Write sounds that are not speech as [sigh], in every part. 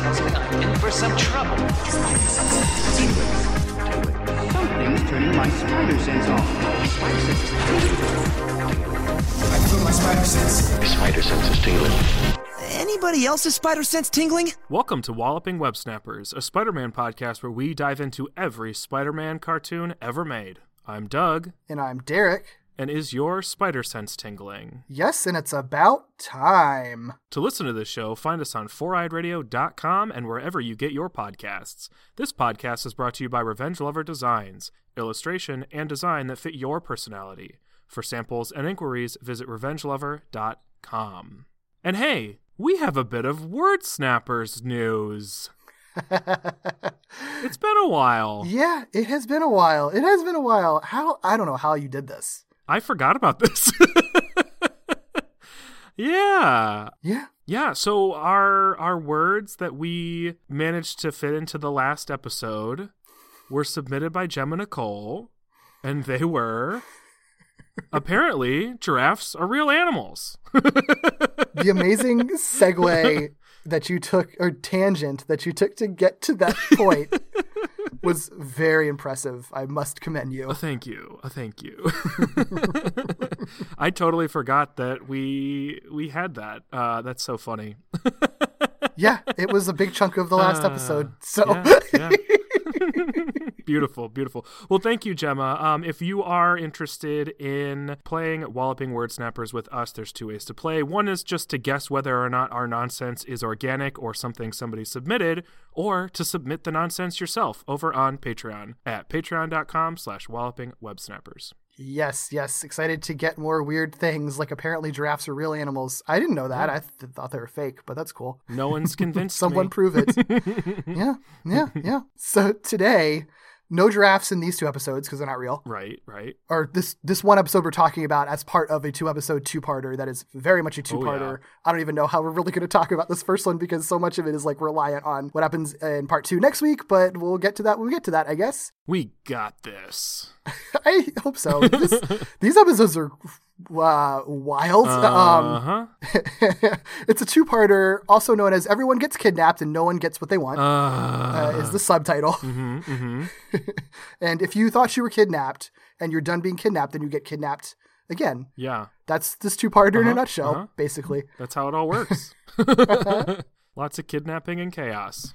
Spider tells me I'm in for some trouble. Spider. Something's turning my spider sense off. Spider sense is tingling. I feel my spider sense. My spider sense is tingling. Anybody else's spider sense tingling? Welcome to Walloping Web Snappers, a Spider Man podcast where we dive into every Spider Man cartoon ever made. I'm Doug, And I'm Derek. And is your spider sense tingling? Yes, and it's about time. To listen to this show, find us on foureyedradio.com and wherever you get your podcasts. This podcast is brought to you by Revenge Lover Designs, illustration and design that fit your personality. For samples and inquiries, visit revengelover.com. And hey, we have a bit of Word Snappers news. [laughs] It's been a while. Yeah, it has been a while. It has been a while. How I don't know how you did this. I forgot about this. [laughs] yeah. Yeah. Yeah, so our our words that we managed to fit into the last episode were submitted by Gemma Nicole, and they were apparently giraffes are real animals. The amazing segue [laughs] that you took or tangent that you took to get to that point [laughs] was very impressive. I must commend you. Uh, thank you. Uh, thank you. [laughs] I totally forgot that we we had that. Uh, that's so funny. [laughs] Yeah, it was a big chunk of the last Uh, episode. So yeah, yeah. [laughs] beautiful, beautiful. Well, thank you, Gemma. Um, if you are interested in playing Walloping Word Snappers with us, there's two ways to play. One is just to guess whether or not our nonsense is organic or something somebody submitted, or to submit the nonsense yourself over on Patreon at patreon.com slash walloping web snappers. Yes, yes. Excited to get more weird things. Like apparently giraffes are real animals. I didn't know that. I th- thought they were fake, but that's cool. No one's [laughs] convinced Someone me. prove it. [laughs] yeah, yeah, yeah. So today, no giraffes in these two episodes because they're not real. Right, right. Or this this one episode we're talking about as part of a two episode two parter that is very much a two parter. yeah. I don't even know how we're really going to talk about this first one because so much of it is like reliant on what happens in part two next week. But we'll get to that when we get to that, I guess. We got this. [laughs] I hope so. This, [laughs] these episodes are uh, wild. [laughs] Um, Uh huh. [laughs] it's a two-parter, also known as "Everyone Gets Kidnapped and No One Gets What They Want." Uh, uh, is the subtitle. mhm, mhm. [laughs] and if you thought you were kidnapped and you're done being kidnapped, then you get kidnapped again. Yeah. That's this two-parter in a Uh-huh, nutshell, uh-huh. basically. That's how it all works. Lots of kidnapping and chaos.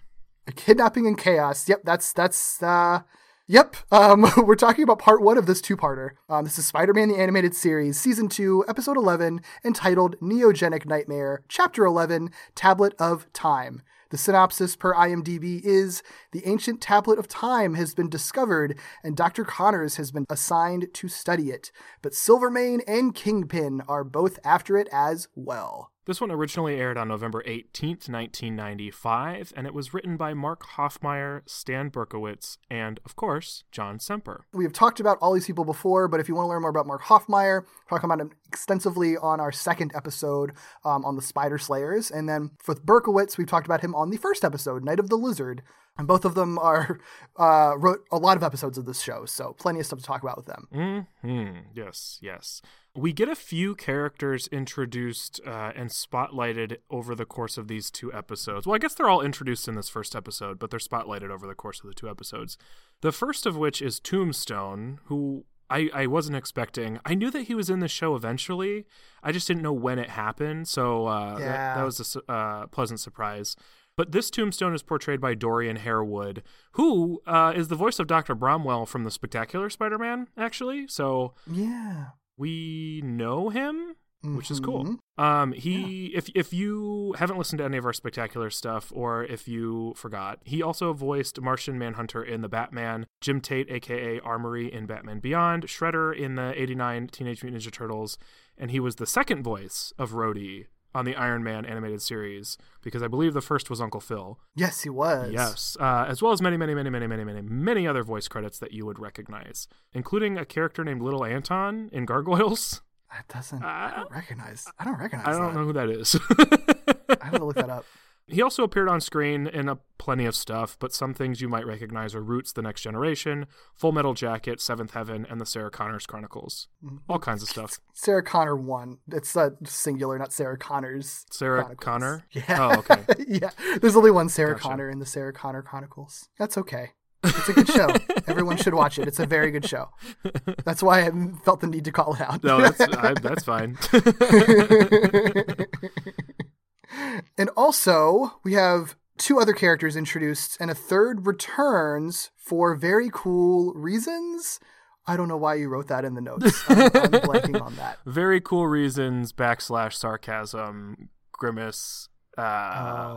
Kidnapping and chaos. Yep, that's that's. uh Yep, um, [laughs] we're talking about part one of this two-parter. Um, this is Spider-Man the Animated Series, Season 2, Episode 11, entitled Neogenic Nightmare, Chapter 11, Tablet of Time. The synopsis per IMDb is The ancient tablet of time has been discovered, and Dr. Connors has been assigned to study it. But Silvermane and Kingpin are both after it as well. This one originally aired on November 18th, 1995, and it was written by Mark Hoffmeier, Stan Berkowitz, and, of course, John Semper. We have talked about all these people before, but if you want to learn more about Mark Hoffmeier, we're about him extensively on our second episode um, on the Spider Slayers. And then with Berkowitz, we've talked about him on the first episode, Night of the Lizard. And both of them are [laughs] uh, wrote a lot of episodes of this show, so plenty of stuff to talk about with them. Hmm. Yes. Yes. We get a few characters introduced uh, and spotlighted over the course of these two episodes. Well, I guess they're all introduced in this first episode, but they're spotlighted over the course of the two episodes. The first of which is Tombstone, who I, I wasn't expecting. I knew that he was in the show eventually. I just didn't know when it happened. So uh, that, Yeah. that was a uh, pleasant surprise. But this tombstone is portrayed by Dorian Harewood, who uh, is the voice of Dr. Bromwell from the Spectacular Spider Man, actually. So Yeah. we know him, which is cool. Mhm. Um, he, if if you haven't listened to any of our spectacular stuff, or if you forgot, he also voiced Martian Manhunter in the Batman, Jim Tate, aka Armory in Batman Beyond, Shredder in the '89 Teenage Mutant Ninja Turtles, and he was the second voice of Rhodey on the Iron Man animated series because I believe the first was Uncle Phil. Yes, he was. Yes, uh, as well as many, many, many, many, many, many, many other voice credits that you would recognize, including a character named Little Anton in Gargoyles. That doesn't. I don't recognize. I don't recognize. I don't that. know who that is. I have to look that up. [laughs] He also appeared on screen in a plenty of stuff, but some things you might recognize are Roots: The Next Generation, Full Metal Jacket, Seventh Heaven, and the Sarah Connors Chronicles. All kinds of stuff. Sarah Connor one. It's uh, singular, not Sarah Connors. Sarah Chronicles. Connor. Yeah. Oh, okay. [laughs] yeah. There's only one Sarah Gotcha. Connor in the Sarah Connor Chronicles. That's okay. It's a good show. [laughs] Everyone should watch it. It's a very good show. That's why I felt the need to call it out. No, that's [laughs] I, that's fine. And also, we have two other characters introduced, and a third returns for very cool reasons. I don't know why you wrote that in the notes. [laughs] I'm, I'm blanking on that. Very cool reasons. Backslash sarcasm. Grimace. Uh,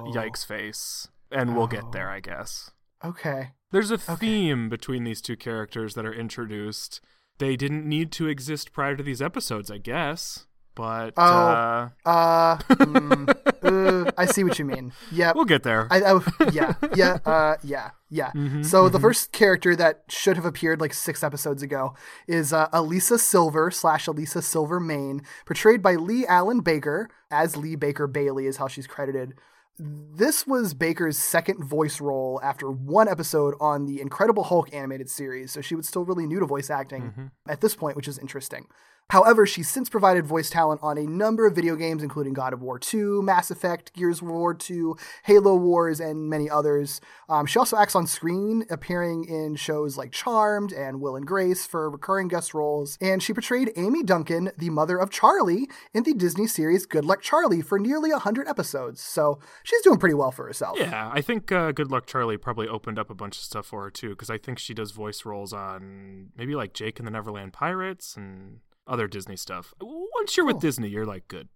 Oh. Yikes face. And we'll get there, I guess. Okay. There's a theme between these two characters that are introduced. They didn't need to exist prior to these episodes, I guess. But Oh. uh, Uh, mm, uh, I see what you mean. Yeah, we'll get there. I, I yeah yeah uh yeah yeah. [laughs] Mm-hmm, so the first character that should have appeared like six episodes ago is uh, Elisa Silver slash Elisa Silvermane, portrayed by Leigh-Allyn Baker as Lee Baker Bailey is how she's credited. This was Baker's second voice role after one episode on the Incredible Hulk animated series, so she was still really new to voice acting Mm-hmm. at this point, which is interesting. However, she's since provided voice talent on a number of video games, including God of War 2, Mass Effect, Gears of War 2, Halo Wars, and many others. Um, she also acts on screen, appearing in shows like Charmed and Will and Grace for recurring guest roles. And she portrayed Amy Duncan, the mother of Charlie, in the Disney series Good Luck Charlie for nearly 100 episodes. So she's doing pretty well for herself. Yeah, I think uh, Good Luck Charlie probably opened up a bunch of stuff for her too, because I think she does voice roles on maybe like Jake and the Neverland Pirates and other Disney stuff. Once you're with Disney, you're like good.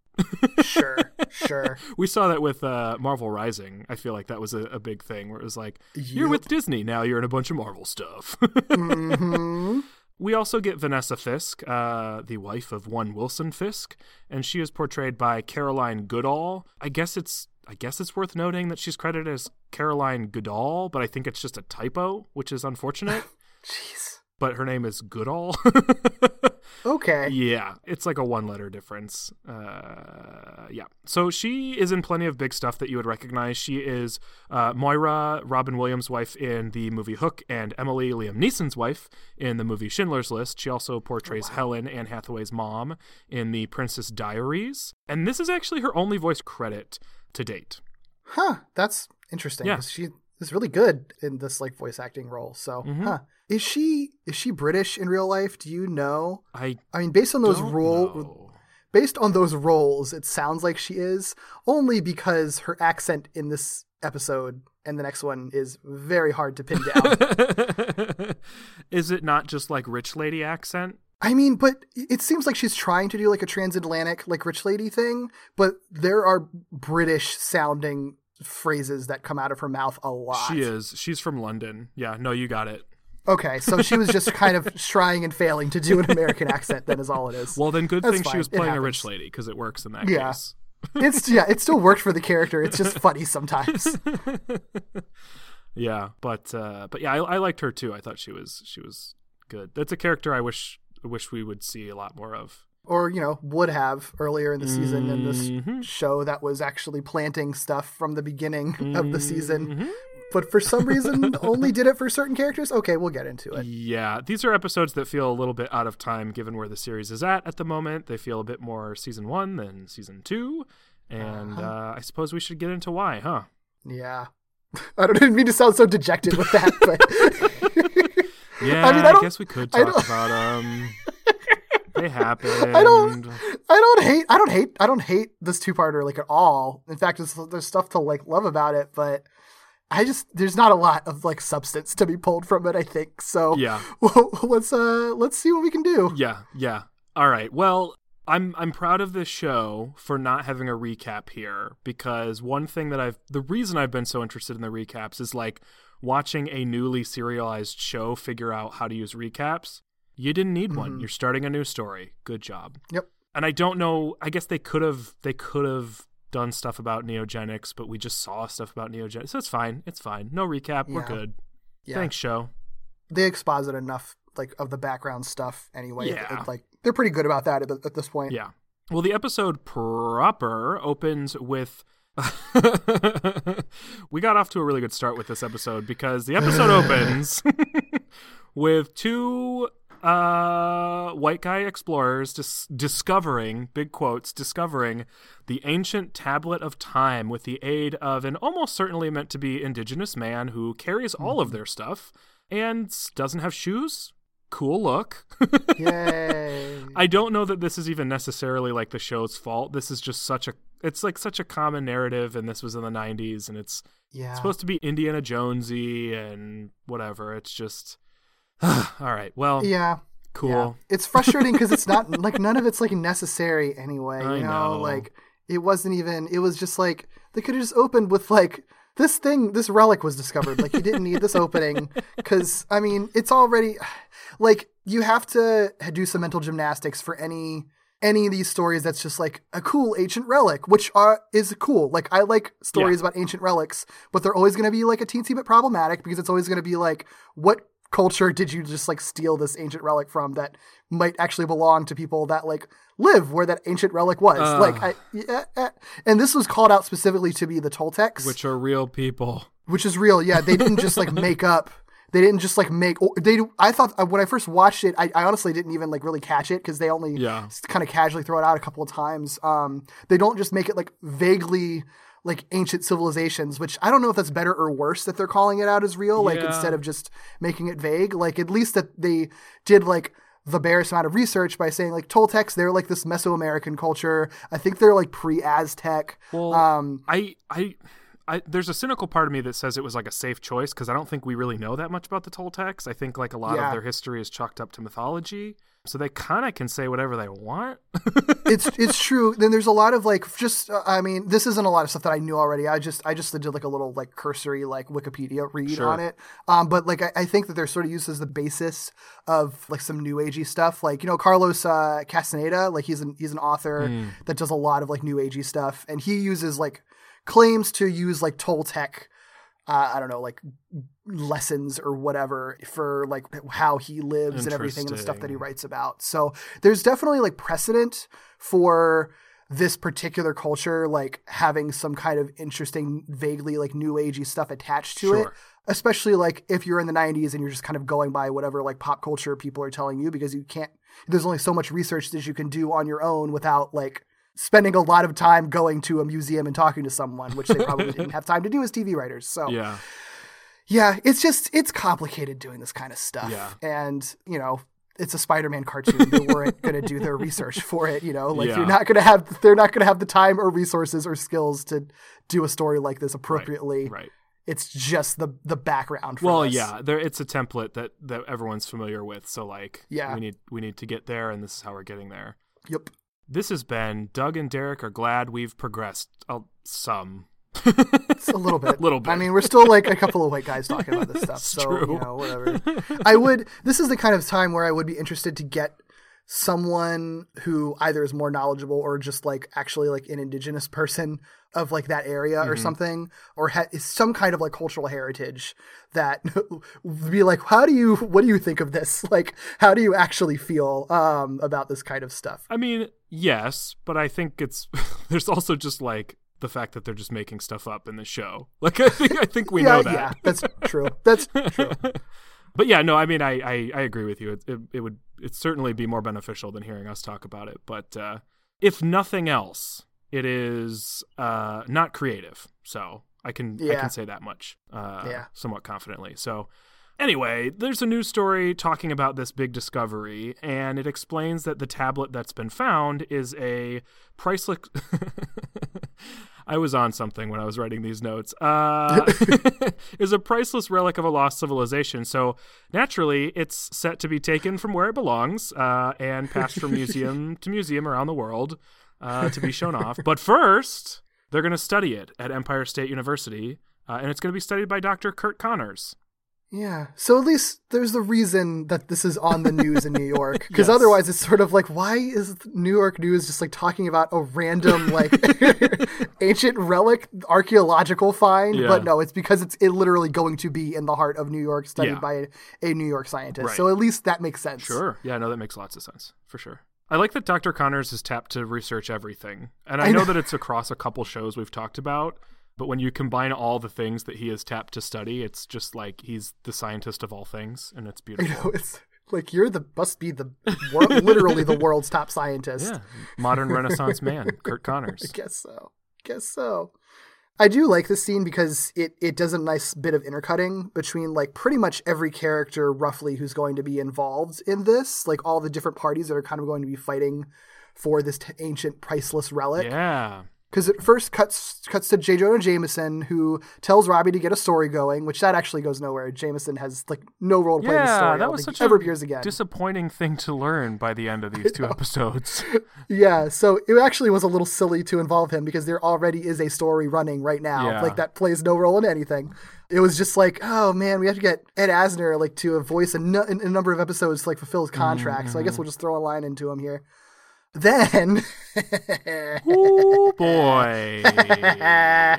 Sure, sure. [laughs] We saw that with uh, Marvel Rising. I feel like that was a, a big thing where it was like, you're with Disney now, you're in a bunch of Marvel stuff. hmm [laughs] We also get Vanessa Fisk, uh, the wife of one Wilson Fisk, and she is portrayed by Caroline Goodall. I guess it's I guess it's worth noting that she's credited as Caroline Goodall, but I think it's just a typo, which is unfortunate. [laughs] Jeez. But her name is Goodall. [laughs] Okay. yeah, it's like a one letter difference. Uh, yeah. So she is in plenty of big stuff that you would recognize. She is uh, Moira, Robin Williams' wife in the movie Hook, and Emily, Liam Neeson's wife in the movie Schindler's List. She also portrays Helen, Anne Hathaway's mom, in the Princess Diaries. And this is actually her only voice credit to date. Huh. That's interesting. Yeah. She is really good in this like voice acting role. So, Mhm. huh. Is she is she British in real life? Do you know? I I mean, based on those role based on those roles, it sounds like she is. Only because her accent in this episode and the next one is very hard to pin down. [laughs] is it not just like rich lady accent? I mean, but it seems like she's trying to do like a transatlantic, like rich lady thing, but there are British sounding phrases that come out of her mouth a lot. She is. She's from London. Yeah, no, you got it. Okay, so she was just kind of [laughs] trying and failing to do an American accent. Then is all it is. Well, then good That's thing she was playing a rich lady because it works in that Yeah. case. it's yeah, it still worked for the character. It's just [laughs] funny sometimes. [laughs] Yeah, but uh, but yeah, I, I liked her too. I thought she was she was good. That's a character I wish I wish we would see a lot more of. Or you know, would have earlier in the season in Mhm. this show that was actually planting stuff from the beginning [laughs] of the season. Mhm. But for some reason, [laughs] only did it for certain characters. Okay, we'll get into it. Yeah, these are episodes that feel a little bit out of time given where the series is at at the moment. They feel a bit more season one than season two, and Uh-huh. uh, I suppose we should get into why, huh? Yeah. [laughs] I don't mean to sound so dejected with that, but Yeah, I mean, I I, guess we could talk about them. They happened. [laughs] I don't I don't hate I don't hate I don't hate this two parter like at all. In fact, there's, there's stuff to like love about it, but I just there's not a lot of like substance to be pulled from it. I think so. Yeah. [laughs] Well, let's uh let's see what we can do. Yeah, yeah. All right. Well, I'm I'm proud of this show for not having a recap here because one thing that I've the reason I've been so interested in the recaps is like watching a newly serialized show figure out how to use recaps. You didn't need one. Mhm. You're starting a new story. Good job. Yep. And I don't know, I guess they could have they could have done stuff about neogenics, but we just saw stuff about neogenics. So it's fine. It's fine. No recap. We're good. Yeah. Thanks, show. They exposit enough like of the background stuff anyway. Yeah. it, like they're pretty good about that at, at this point. Yeah. Well, the episode proper opens with. [laughs] we got off to a really good start with this episode because the episode [laughs] opens [laughs] with two uh, white guy explorers dis- discovering, big quotes, discovering the ancient tablet of time with the aid of an almost certainly meant to be indigenous man who carries all of their stuff and doesn't have shoes. Cool look. Yay. [laughs] I don't know that this is even necessarily like the show's fault. This is just such a it's like such a common narrative and this was in the 90s and it's yeah. supposed to be Indiana Jonesy and whatever. It's just [sighs] all right. Well, yeah. cool. Yeah. It's frustrating because it's not [laughs] like none of it's like necessary anyway. You I know? know. like it wasn't even. It was just like they could have just opened with like this thing, this relic was discovered. Like you didn't need this opening because I mean it's already [sighs] like you have to do some mental gymnastics for any any of these stories that's just like a cool ancient relic, which are is cool. Like I like stories about ancient relics, but they're always going to be like a teensy bit problematic because it's always going to be like what culture did you just like steal this ancient relic from that might actually belong to people that like live where that ancient relic was Ugh. like I, yeah, eh. and this was called out specifically to be the Toltecs Which are real people. which is real. Yeah, they didn't just like [laughs] make up. They didn't just like make. They. I thought uh, when I first watched it, I, I honestly didn't even like really catch it because they only Yeah. kind of casually throw it out a couple of times. Um, they don't just make it like vaguely like ancient civilizations, which I don't know if that's better or worse that they're calling it out as real, like Yeah. instead of just making it vague. Like at least that they did like the barest amount of research by saying like Toltecs, they're like this Mesoamerican culture. I think they're like pre-Aztec. Well, Um, I, I, I, there's a cynical part of me that says it was like a safe choice because I don't think we really know that much about the Toltecs. I think like a lot Yeah. of their history is chalked up to mythology, so they kind of can say whatever they want. [laughs] it's it's true. Then there's a lot of like just uh, I mean this isn't a lot of stuff that I knew already. I just I just did like a little like cursory like Wikipedia read Sure. on it. Um, but like I, I think that they're sort of used as the basis of like some new agey stuff. Like you know Carlos uh, Castaneda, like he's an he's an author Hmm. that does a lot of like new agey stuff, and he uses like claims to use like Toltec. Uh, I don't know, like lessons or whatever for like how he lives and everything and the stuff that he writes about. So there's definitely like precedent for this particular culture like having some kind of interesting vaguely like new agey stuff attached to it especially like if you're in the 90s and you're just kind of going by whatever like pop culture people are telling you because you can't there's only so much research that you can do on your own without like spending a lot of time going to a museum and talking to someone which they probably [laughs] didn't have time to do as TV writers so Yeah, yeah, it's just it's complicated doing this kind of stuff. Yeah. And, you know, it's a Spider-Man cartoon. They weren't going to do their research [laughs] for it, you know. Like Yeah. you're not going to have they're not going to have the time or resources or skills to do a story like this appropriately. right. It's just the the background for Well, yeah, there it's a template that that everyone's familiar with. So like, Yeah. we need we need to get there, and this is how we're getting there. Yep. This has been Doug and Derek are glad we've progressed uh, some. It's a little bit. [laughs] Little bit. I mean, we're still like a couple of white guys talking about this [laughs] stuff. It's so, true. you know, whatever. I would this is the kind of time where I would be interested to get someone who either is more knowledgeable or just like actually like an indigenous person of like that area or Mm-hmm. something or ha- is some kind of like cultural heritage that [laughs] be like how do you what do you think of this [laughs] like how do you actually feel um about this kind of stuff I mean, yes, but I think it's [laughs] there's also just like the fact that they're just making stuff up in the show. Like I think I think we yeah know that. yeah that's true that's true but yeah, no, I mean, I, I, I agree with you. It, it, it would it certainly be more beneficial than hearing us talk about it. But uh, if nothing else, it is uh, not creative. So I can I can say that much uh, Yeah. somewhat confidently. So anyway, there's a news story talking about this big discovery, and it explains that the tablet that's been found is a priceless. [laughs] I was on something when I was writing these notes. Uh, [laughs] is a priceless relic of a lost civilization. So naturally, it's set to be taken from where it belongs uh, and passed from [laughs] museum to museum around the world uh, to be shown off. But first, they're going to study it at Empire State University, uh, and it's going to be studied by Dr. Curt Connors. Yeah. So at least there's the reason that this is on the news in New York. Because [laughs] Yes. otherwise it's sort of like, why is New York news just like talking about a random like [laughs] ancient relic archaeological find? Yeah. But no, it's because it's it literally going to be in the heart of New York, studied Yeah. by a, a New York scientist. Right. So at least that makes sense. Sure. Yeah, no, that makes lots of sense for sure. I like that Dr. Connors is tapped to research everything. And I, I know. know. that it's across a couple shows we've talked about, but when you combine all the things that he is tapped to study, it's just like he's the scientist of all things, and it's You beautiful. know, it's like you're the must be the wor- literally the world's top scientist. Yeah. Modern Renaissance man, Curt Connors. [laughs] I guess so. I Guess so. I do like this scene because it, it does a nice bit of intercutting between like pretty much every character roughly who's going to be involved in this, like all the different parties that are kind of going to be fighting for this t- ancient priceless relic. Yeah. Because it first cuts cuts to J. Jonah Jameson, who tells Robbie to get a story going, which that actually goes nowhere. Jameson has like no role to play in the story. That was such ever a appears again. disappointing thing to learn by the end of [laughs] these two episodes. [laughs] Yeah, so it actually was a little silly to involve him because there already is a story running right now, Yeah. like that plays no role in anything. It was just like, oh man, we have to get Ed Asner like to voice a, nu- in a number of episodes to like fulfill his contract. So I Mm-hmm. guess we'll just throw a line into him here. Then Ooh, boy. [laughs]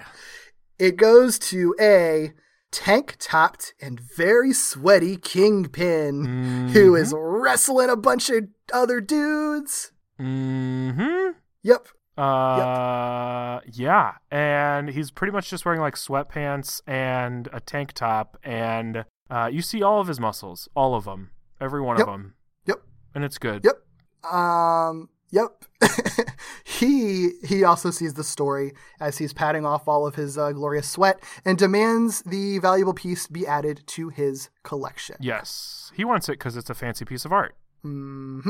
it goes to a tank topped and very sweaty kingpin who is wrestling a bunch of other dudes. hmm Yep. Uh, yeah, and he's pretty much just wearing like sweatpants and a tank top, and uh, you see all of his muscles, all of them, every one Yep. of them, Yep. and it's good. Yep. Um. Yep. [laughs] he he also sees the story as he's patting off all of his uh, glorious sweat and demands the valuable piece be added to his collection. Yes, he wants it because it's a fancy piece of art. Hmm.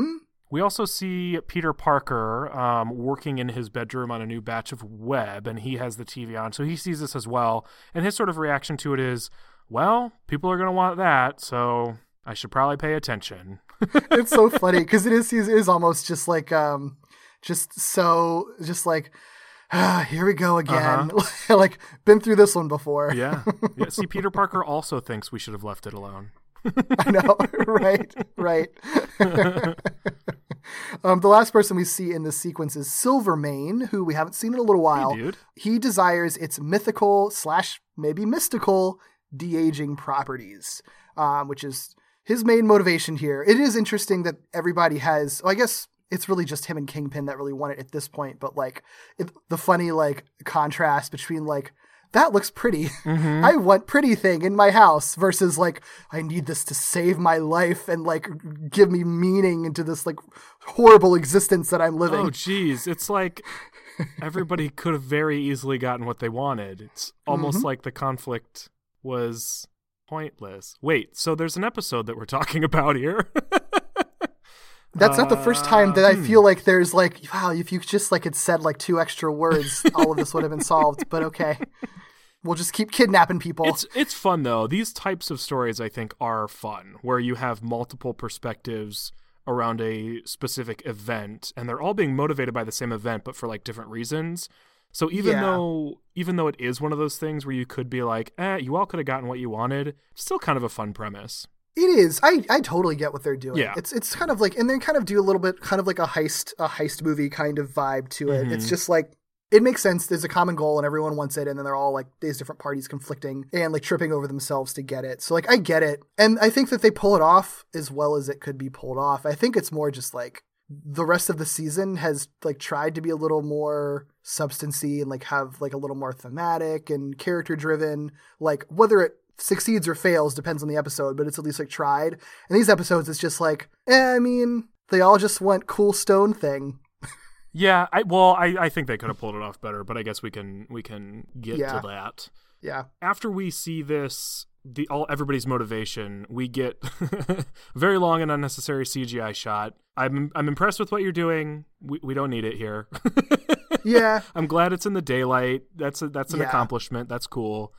We also see Peter Parker um, working in his bedroom on a new batch of web, and he has the TV on, so he sees this as well. And his sort of reaction to it is, "Well, people are going to want that, so I should probably pay attention." [laughs] It's so funny because it is is almost just like um, just so just like. Ah, here we go again. [laughs] like been through this one before. yeah. [laughs] yeah. See, Peter Parker also thinks we should have left it alone. I know, right, right. um, the last person we see in this sequence is Silvermane, who we haven't seen in a little while. dude. He desires its mythical slash maybe mystical de aging properties, um, which is his main motivation here. It is interesting that everybody has. Well, I guess it's really just him and Kingpin that really want it at this point. But like it, the funny like contrast between like that looks pretty. [laughs] I want pretty thing in my house versus like I need this to save my life and like give me meaning into this like horrible existence that I'm living. Oh, geez. It's like everybody [laughs] could have very easily gotten what they wanted. It's almost Mm-hmm. like the conflict was pointless. Wait, so there's an episode that we're talking [laughs] about here. That's not the first time that Uh, I hmm. feel like there's like wow, if you just like had said like two extra words, all of this would have been solved. But okay. We'll just keep kidnapping people. It's it's fun though. These types of stories I think are fun where you have multiple perspectives around a specific event and they're all being motivated by the same event but for like different reasons. So even Yeah. though even though it is one of those things where you could be like, "Eh, you all could have gotten what you wanted." Still kind of a fun premise. It is. I, I totally get what they're doing. Yeah. It's it's kind of like and they kind of do a little bit kind of like a heist a heist movie kind of vibe to it. Mm-hmm. It's just like it makes sense. There's a common goal and everyone wants it, and then they're all like these different parties conflicting and like tripping over themselves to get it. So like I get it. And I think that they pull it off as well as it could be pulled off. I think it's more just like the rest of the season has like tried to be a little more substancy and like have like a little more thematic and character driven. Like whether it succeeds or fails depends on the episode, but it's at least like tried. And these episodes, it's just like, eh, I mean, they all just went cool stone thing. Yeah, I well, I, I think they could have pulled it off better, but I guess we can we can get Yeah. to that. Yeah. after we see this the all everybody's motivation we get [laughs] very long and unnecessary cgi shot i'm i'm impressed with what you're doing we, we don't need it here [laughs] Yeah. i'm glad it's in the daylight that's a, that's an Yeah. accomplishment that's cool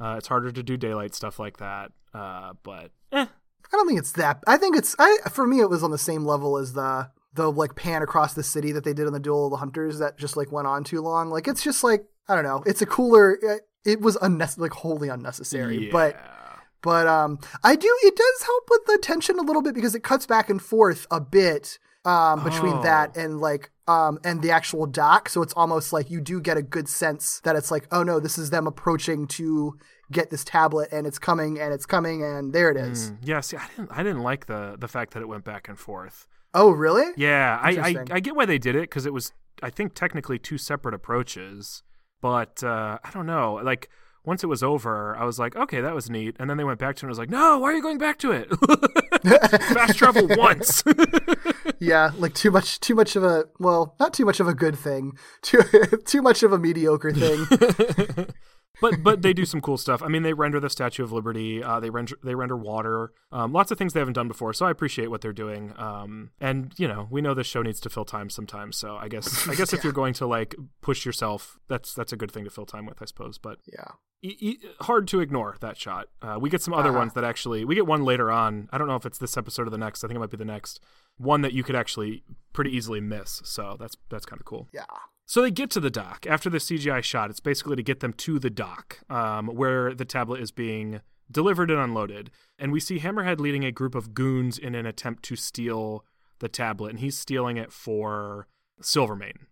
uh, it's harder to do daylight stuff like that uh, but eh. I don't think it's that. I think it's I for me it was on the same level as the the like pan across the city that they did in the Duel of the Hunters that just like went on too long. Like it's just like I don't know. It's a cooler. It, was unnecessary, like wholly unnecessary. But yeah. But um, I do. It does help with the tension a little bit because it cuts back and forth a bit um, between Oh. that and like um, and the actual dock. So it's almost like you do get a good sense that it's like, oh no, this is them approaching to get this tablet, and it's coming, and it's coming, and there it is. Mm, yeah, see, I didn't, I didn't like the the fact that it went back and forth. Oh really? Yeah, I, I, I get why they did it because it was, I think, technically two separate approaches. But uh, I don't know. Like once it was over, I was like, okay, that was neat. And then they went back to it and I was like, no, why are you going back to it? [laughs] Fast travel [laughs] once. [laughs] Yeah, like too much, too much of a well, not too much of a good thing, too too much of a mediocre thing. But but they do some cool stuff. I mean, they render the Statue of Liberty. Uh, they render they render water. Um, lots of things they haven't done before. So I appreciate what they're doing. Um, and you know, we know this show needs to fill time sometimes. So I guess I guess if [laughs] you're going to like push yourself, that's that's a good thing to fill time with, I suppose. But yeah. e- e- hard to ignore that shot. Uh, we get some other Uh-huh. ones that actually we get one later on. I don't know if it's this episode or the next. I think it might be the next one that you could actually pretty easily miss. So that's that's kind of cool. Yeah. So they get to the dock after the CGI shot. It's basically to get them to the dock um, where the tablet is being delivered and unloaded. And we see Hammerhead leading a group of goons in an attempt to steal the tablet, and he's stealing it for Silvermane.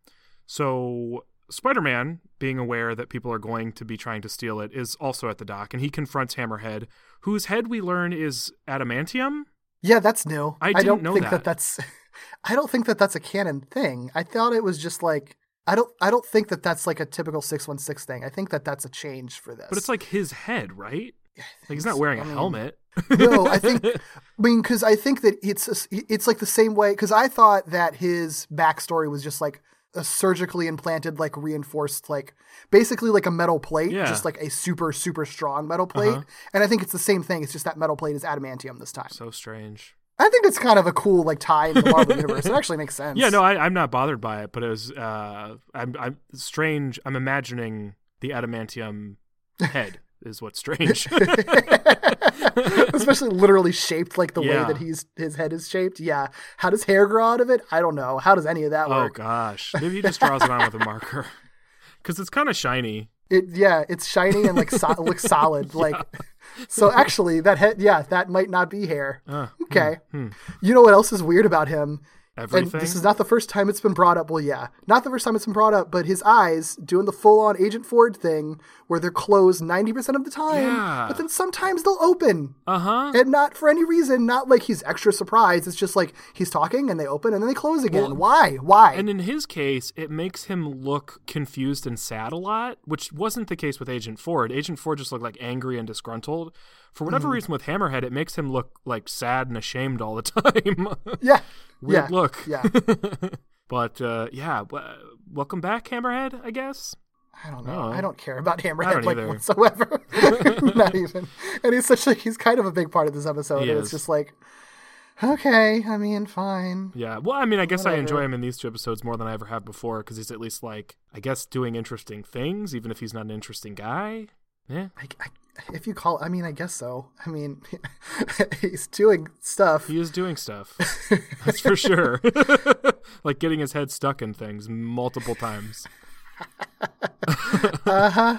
So Spider Man, being aware that people are going to be trying to steal it, is also at the dock, and he confronts Hammerhead, whose head we learn is adamantium. Yeah, that's new. I I, don't know think that. that. that's. [laughs] I don't think that that's a canon thing. I thought it was just like I don't. I don't think that that's like a typical six one six thing. I think that that's a change for this. But it's like his head, right? Like he's not wearing a I mean, helmet. no, I think. [laughs] I mean, because I think that it's it's like the same way. Because I thought that his backstory was just like a surgically implanted, like reinforced, like basically like a metal plate, Yeah. just like a super super strong metal plate. Uh-huh. And I think it's the same thing. It's just that metal plate is adamantium this time. so strange. I think it's kind of a cool like tie in the Marvel [laughs] universe. It actually makes sense. Yeah, no, I, I'm not bothered by it, but it was uh, I'm, I'm strange. I'm imagining the adamantium head [laughs] is what's strange. [laughs] especially literally shaped like the Yeah. way that he's his head is shaped. Yeah. How does hair grow out of it? I don't know. How does any of that oh work? Oh gosh, maybe he just draws it on with a marker because it's kind of shiny. It yeah, it's shiny and like so- looks [laughs] solid. Like so actually that head yeah, that might not be hair. Uh, Okay. You know what else is weird about him? Everything. And this is not the first time it's been brought up. Well, yeah, not the first time it's been brought up, but his eyes doing the full on Agent Ford thing where they're closed 90% of the time, Yeah. but then sometimes they'll open. uh huh. And not for any reason, not like he's extra surprised. It's just like he's talking and they open and then they close again. Well, Why? Why? And in his case, it makes him look confused and sad a lot, which wasn't the case with Agent Ford. Agent Ford just looked like angry and disgruntled. For whatever Mm-hmm. reason, with Hammerhead, it makes him look like sad and ashamed all the [laughs] time. yeah. Weird yeah. look. Yeah. [laughs] but uh, yeah, w- welcome back, Hammerhead. I guess. I don't know. Oh. I don't care about Hammerhead like either. whatsoever. [laughs] Not even. And he's such like he's kind of a big part of this episode. He and is. it's just like, okay, I mean, fine. Yeah. Well, I mean, I guess I enjoy him in these two episodes more than I ever have before because he's at least like, I guess, doing interesting things, even if he's not an interesting guy. Yeah. I, I, if you call, I mean, I guess so. [laughs] I mean, [laughs] he's doing stuff. He is doing stuff. [laughs] That's for sure. like getting his head stuck in things multiple times. Uh huh.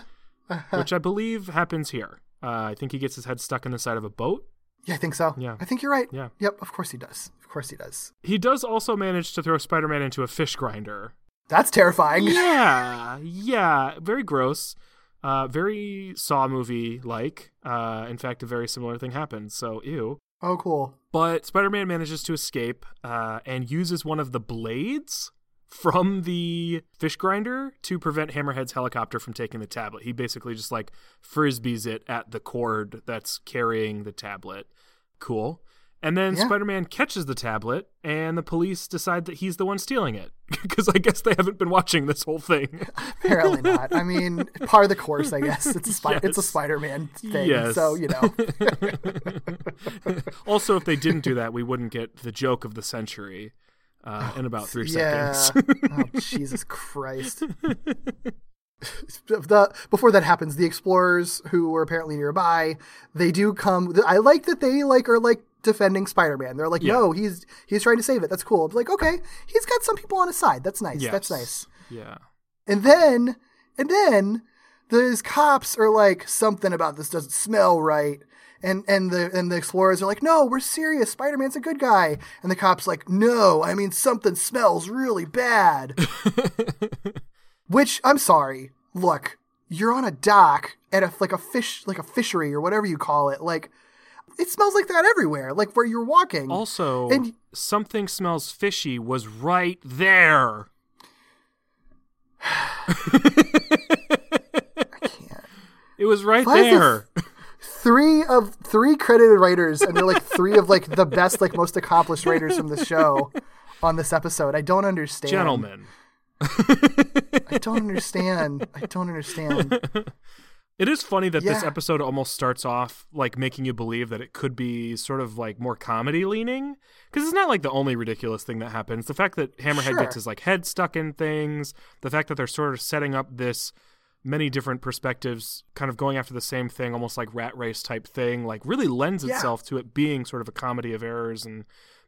Which I believe happens here. Uh, I think he gets his head stuck in the side of a boat. Yeah, I think so. Yeah. I think you're right. Yeah. Yep. Of course he does. Of course he does. He does also manage to throw Spider Man into a fish grinder. That's terrifying. Yeah, yeah, very gross. Uh, very Saw movie like. Uh, in fact, a very similar thing happens. So, ew. Oh, cool. But Spider Man manages to escape uh, and uses one of the blades from the fish grinder to prevent Hammerhead's helicopter from taking the tablet. He basically just like frisbees it at the cord that's carrying the tablet. Cool. And then Yeah. Spider Man catches the tablet, and the police decide that he's the one stealing it. [laughs] Because I guess they haven't been watching this whole thing. [laughs] Apparently not. I mean, part of the course, I guess. It's a spider. It's a Yes. Spider-Man thing. Yes. So you know. [laughs] also, if they didn't do that, we wouldn't get the joke of the century uh, in about three yeah. seconds. oh Jesus Christ. the before that happens, the explorers who were apparently nearby, they do come. I like that they like are like defending Spider-Man. They're like, Yeah. no, he's he's trying to save it. That's cool. I'm like, okay, he's got some people on his side. That's nice. That's nice. Yeah. And then, and then, those cops are like, something about this doesn't smell right. And and the and the explorers are like, no, we're serious. Spider Man's a good guy. And the cops like, no, I mean something smells really bad. [laughs] Which I'm sorry. Look, you're on a dock at a like a fish like a fishery or whatever you call it. Like it smells like that everywhere. Like where you're walking. Also, And- something smells fishy was right there. [sighs] I can't. It was right Why there. three of three credited writers, and they're like three of like the best, like most accomplished writers from the show on this episode. I don't understand. Gentlemen. I don't understand. I don't understand. [laughs] It is funny that this episode almost starts off like making you believe that it could be sort of like more comedy leaning because it's not like the only ridiculous thing that happens. The fact that Hammerhead Sure. gets his like head stuck in things, the fact that they're sort of setting up this many different perspectives, kind of going after the same thing, almost like rat race type thing, like really lends Yeah. itself to it being sort of a comedy of errors and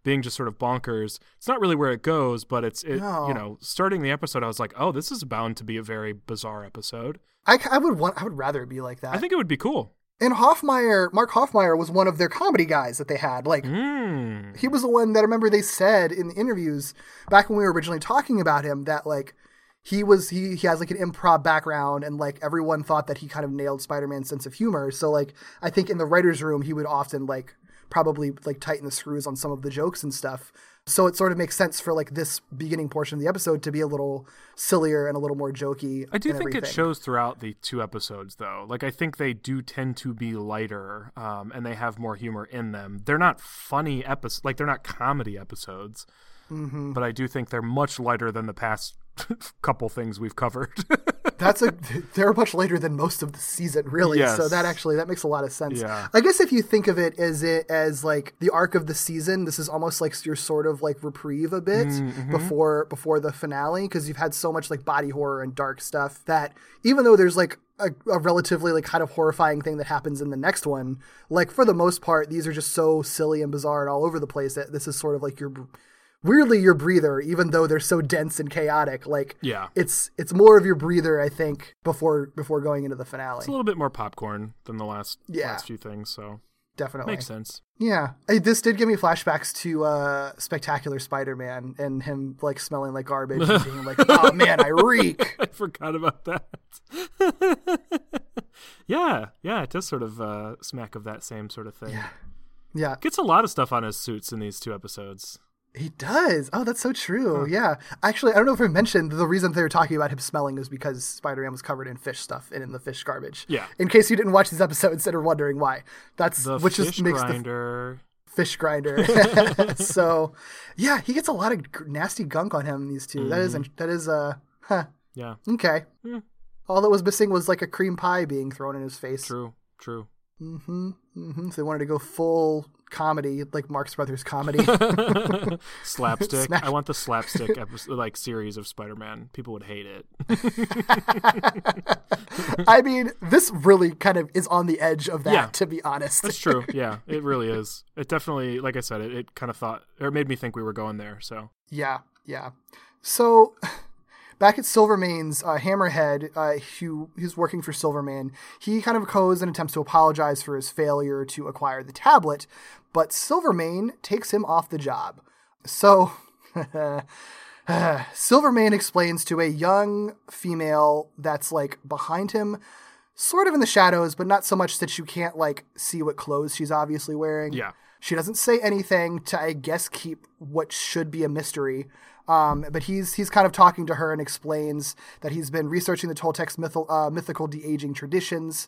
being just sort of bonkers. It's not really where it goes, but it's it, No. you know, starting the episode, I was like, oh, this is bound to be a very bizarre episode. I, I would want. I would rather it be like that. I think it would be cool. and Hoffmeier, Mark Hoffmeier, was one of their comedy guys that they had. Like Mm. he was the one that I remember they said in the interviews back when we were originally talking about him that like he was he he has like an improv background and like everyone thought that he kind of nailed Spider-Man's sense of humor. So like I think in the writers room he would often like probably like tighten the screws on some of the jokes and stuff. So it sort of makes sense for like this beginning portion of the episode to be a little sillier and a little more jokey. I do think it shows throughout the two episodes, though. Like, I think they do tend to be lighter, um, and they have more humor in them. They're not funny episodes, like they're not comedy episodes, Mm-hmm. but I do think they're much lighter than the past [laughs] couple things we've covered. [laughs] That's a they're much later than most of the season, really. Yes. So that actually that makes a lot of sense. Yeah. I guess if you think of it as it as like the arc of the season, this is almost like your sort of like reprieve a bit Mm-hmm. before before the finale because you've had so much like body horror and dark stuff that even though there's like a, a relatively like kind of horrifying thing that happens in the next one, like for the most part, these are just so silly and bizarre and all over the place that this is sort of like your weirdly your breather, even though they're so dense and chaotic. Like Yeah. it's it's more of your breather, I think, before before going into the finale. it's a little bit more popcorn than the last Yeah. last few things, so Definitely makes sense. Yeah, I, this did give me flashbacks to uh, Spectacular Spider-Man and him like smelling like garbage and being like, [laughs] "Oh man, I reek." [laughs] I forgot about that. [laughs] yeah, yeah, it does sort of uh, smack of that same sort of thing. Yeah, Gets a lot of stuff on his suits in these two episodes. He does. Oh, that's so true. Yeah, actually, I don't know if we mentioned the reason they were talking about him smelling is because Spider-Man was covered in fish stuff and in the fish garbage. Yeah. In case you didn't watch these episodes and are wondering why, that's The which fish just makes the grinder. fish grinder. [laughs] [laughs] so, yeah, he gets a lot of nasty gunk on him. These 2 That is Mm-hmm. that is uh, huh. Yeah, Okay. Hmm. All that was missing was like a cream pie being thrown in his face. true, true. Mm-hmm. Mm-hmm. So they wanted to go full comedy, like Marx Brothers comedy. [laughs] slapstick. Smash. I want the slapstick episode, like series of Spider-Man. People would hate it. [laughs] I mean, this really kind of is on the edge of that, Yeah. to be honest. That's true. [laughs] Yeah, it really is. It definitely, like I said, it, it kind of thought or it made me think we were going there. So Yeah, yeah. So back at Silvermane's uh, Hammerhead, uh, who who's working for Silvermane, he kind of goes and attempts to apologize for his failure to acquire the tablet, but Silvermane takes him off the job. So [laughs] Silvermane explains to a young female that's like behind him, sort of in the shadows, but not so much that you can't like see what clothes she's obviously wearing. Yeah. She doesn't say anything to, I guess, keep what should be a mystery. Um, but he's he's kind of talking to her and explains that he's been researching the Toltecs mythal, uh, mythical de aging traditions,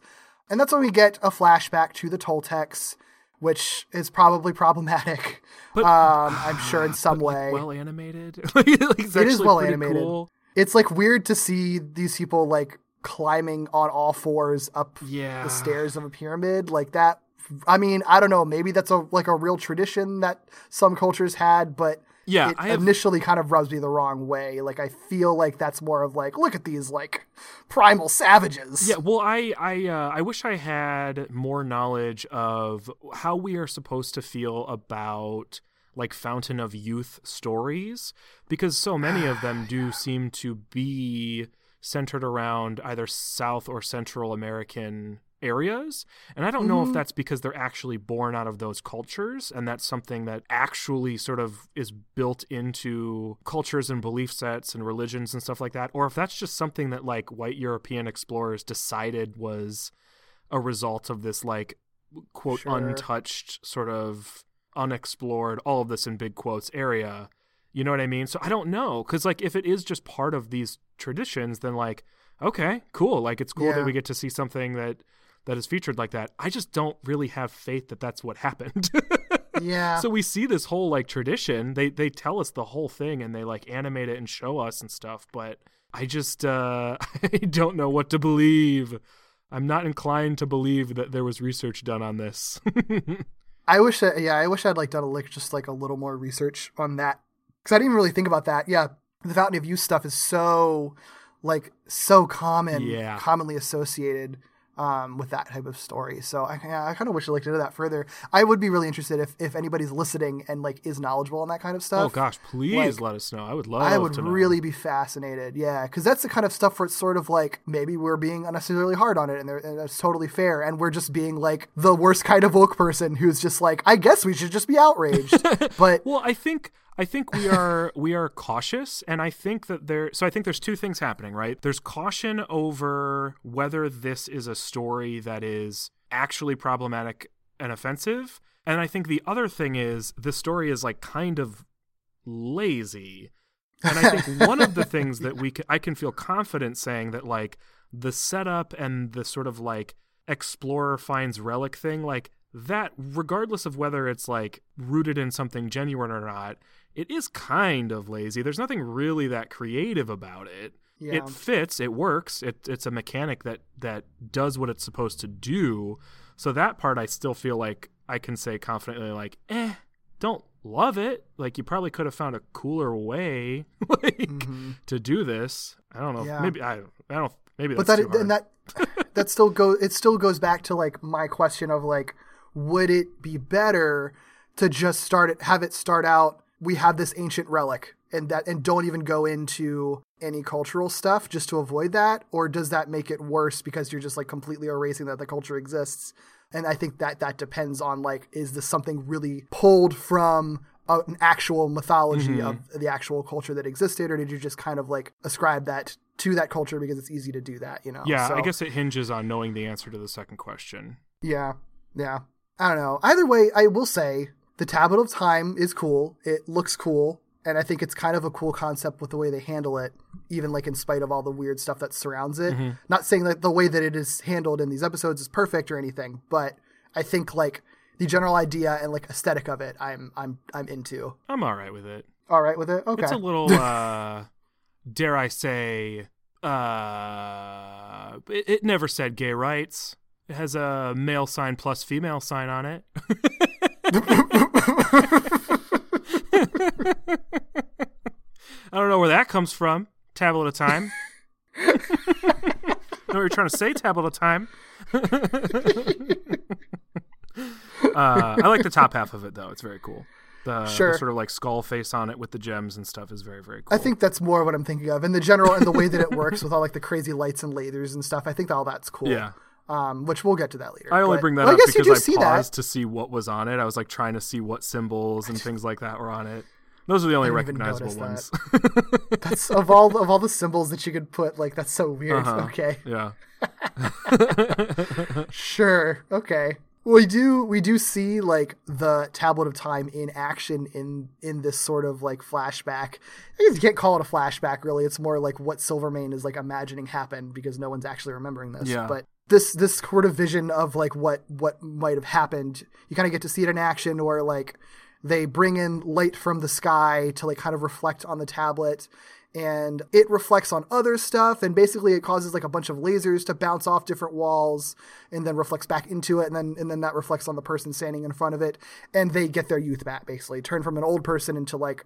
and that's when we get a flashback to the Toltecs, which is probably [laughs] problematic. But- um, I'm sure in [sighs] some way well animated. [laughs] like, it is well animated. Cool. It's like weird to see these people like climbing on all fours up Yeah. the stairs of a pyramid like that. I mean, I don't know. Maybe that's a like a real tradition that some cultures had, but Yeah, it I have- initially kind of rubs me the wrong way. Like I feel like that's more of like, look at these like primal savages. Yeah, well, I I uh, I wish I had more knowledge of how we are supposed to feel about like Fountain of Youth stories because so many of them [sighs] do seem to be centered around either South or Central American areas. And I don't know if mm-hmm. that's because they're actually born out of those cultures and that's something that actually sort of is built into cultures and belief sets and religions and stuff like that, or if that's just something that like white European explorers decided was a result of this like quote Sure. untouched sort of unexplored all of this in big quotes area you know what i mean so i don't know because like if it is just part of these traditions then like okay cool like it's cool Yeah. that we get to see something that that is featured like that i just don't really have faith that that's what happened [laughs] Yeah. so we see this whole like tradition they they tell us the whole thing and they like animate it and show us and stuff but i just uh [laughs] i don't know what to believe i'm not inclined to believe that there was research done on this [laughs] I wish that yeah, I wish I'd like done a like just like a little more research on that because I didn't even really think about that. Yeah, the Fountain of Youth stuff is so like so common, Yeah. commonly associated um, with that type of story. So I, I kind of wish I looked into that further. I would be really interested if if anybody's listening and like is knowledgeable on that kind of stuff. oh gosh please like, let us know i would love I would really be fascinated, yeah, because that's the kind of stuff where it's sort of like maybe we're being unnecessarily hard on it, and, and that's totally fair, and we're just being like the worst kind of woke person who's just like, I guess we should just be outraged, [laughs] but Well, I think I think we are [laughs] we are cautious, and I think that there. So I think there's two things happening, right? There's caution over whether this is a story that is actually problematic and offensive, and I think the other thing is the story is like kind of lazy. And I think one of the [laughs] things that we can, I can feel confident saying that like the setup and the sort of like explorer finds relic thing, like that, regardless of whether it's like rooted in something genuine or not, it is kind of lazy. There's nothing really that creative about it. Yeah. It fits, it works. It, it's a mechanic that that does what it's supposed to do. So that part, I still feel like I can say confidently, like, eh, don't love it. Like you probably could have found a cooler way, [laughs] like to do this. I don't know. Mm-hmm. Yeah. Maybe I. I don't. Maybe but that and that that still go it still goes back to like my question of like would it be better to just start it have it start out we have this ancient relic and that and don't even go into any cultural stuff just to avoid that or does that make it worse because you're just like completely erasing that the culture exists and i think that that depends on like is this something really pulled from a, an actual mythology Mm-hmm. of the actual culture that existed or did you just kind of like ascribe that to that culture because it's easy to do that you know yeah, I guess it hinges on knowing the answer to the second question. yeah, yeah. I don't know. Either way, I will say the Tablet of Time is cool. It looks cool, and I think it's kind of a cool concept with the way they handle it, even like in spite of all the weird stuff that surrounds it. Not saying that the way that it is handled in these episodes is perfect or anything, but I think like the general idea and like aesthetic of it, I'm I'm I'm into. I'm all right with it. All right with it. Okay. It's a little, [laughs] uh, dare I say, uh, it, it never said gay rights. It has a male sign plus female sign on it. [laughs] I don't know where that comes from. Tablet of time. [laughs] know what you're trying to say, tablet of time. uh, I like the top half of it though; it's very cool. The, the Sure. sort of like skull face on it with the gems and stuff is very very cool. I think that's more what I'm thinking of, and the general and the way that it works with all like the crazy lights and lasers and stuff. I think all that's cool. Yeah. Um, which we'll get to that later. I only But- bring that well, up I because I paused that. to see what was on it. I was like trying to see what symbols and things like that were on it. Those are the only recognizable ones. That's of all of all the symbols that you could put. Like that's so weird. Uh-huh. Okay, yeah. [laughs] [laughs] sure. Okay. We do we do see like the tablet of time in action in in this sort of like flashback. I guess you can't call it a flashback really. It's more like what Silvermane is like imagining happened because no one's actually remembering this. Yeah. But this this sort of vision of like what what might have happened, you kind of get to see it in action or like they bring in light from the sky to like kind of reflect on the tablet. And it reflects on other stuff and basically it causes like a bunch of lasers to bounce off different walls and then reflects back into it and then and then that reflects on the person standing in front of it. And they get their youth back basically. Turn from an old person into like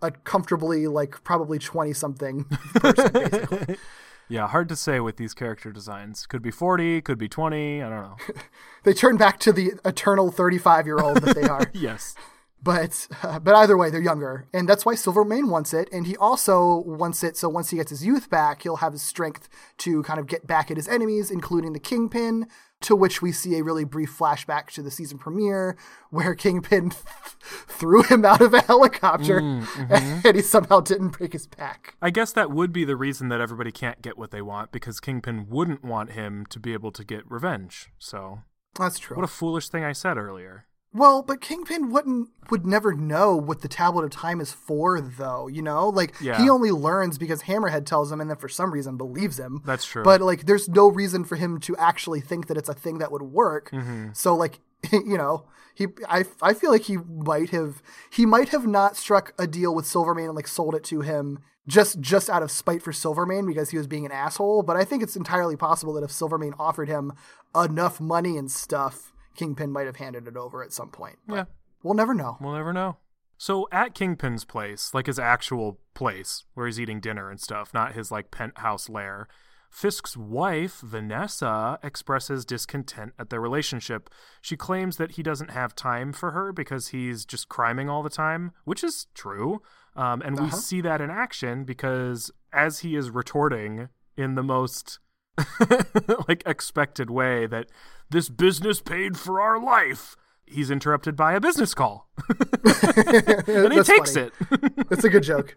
a comfortably like probably 20 something person basically [laughs] Yeah, hard to say with these character designs. Could be 40, could be 20, I don't know. [laughs] they turn back to the eternal 35 year old that they are [laughs] yes. but uh, but either way they're younger and that's why silvermane wants it and he also wants it so once he gets his youth back he'll have his strength to kind of get back at his enemies including the kingpin To which we see a really brief flashback to the season premiere where Kingpin [laughs] threw him out of a helicopter mm, [laughs] and mm-hmm. he somehow didn't break his back. I guess that would be the reason that everybody can't get what they want because Kingpin wouldn't want him to be able to get revenge. So, That's true. what a foolish thing I said earlier. Well, but Kingpin wouldn't would never know what the tablet of time is for, though. You know, like Yeah. he only learns because Hammerhead tells him, and then for some reason believes him. That's true. But like, there's no reason for him to actually think that it's a thing that would work. Mm-hmm. So like, [laughs] you know, he I I feel like he might have he might have not struck a deal with Silvermane and like sold it to him just just out of spite for Silvermane because he was being an asshole. But I think it's entirely possible that if Silvermane offered him enough money and stuff, Kingpin might have handed it over at some point. Yeah. We'll never know. We'll never know. So at Kingpin's place, like his actual place where he's eating dinner and stuff, not his like penthouse lair, Fisk's wife, Vanessa, expresses discontent at their relationship. She claims that he doesn't have time for her because he's just criming all the time, which is true. Um, and we see that in action because as he is retorting in the most [laughs] like expected way that this business paid for our life, he's interrupted by a business call. [laughs] [laughs] and he takes funny. it. It's a good joke.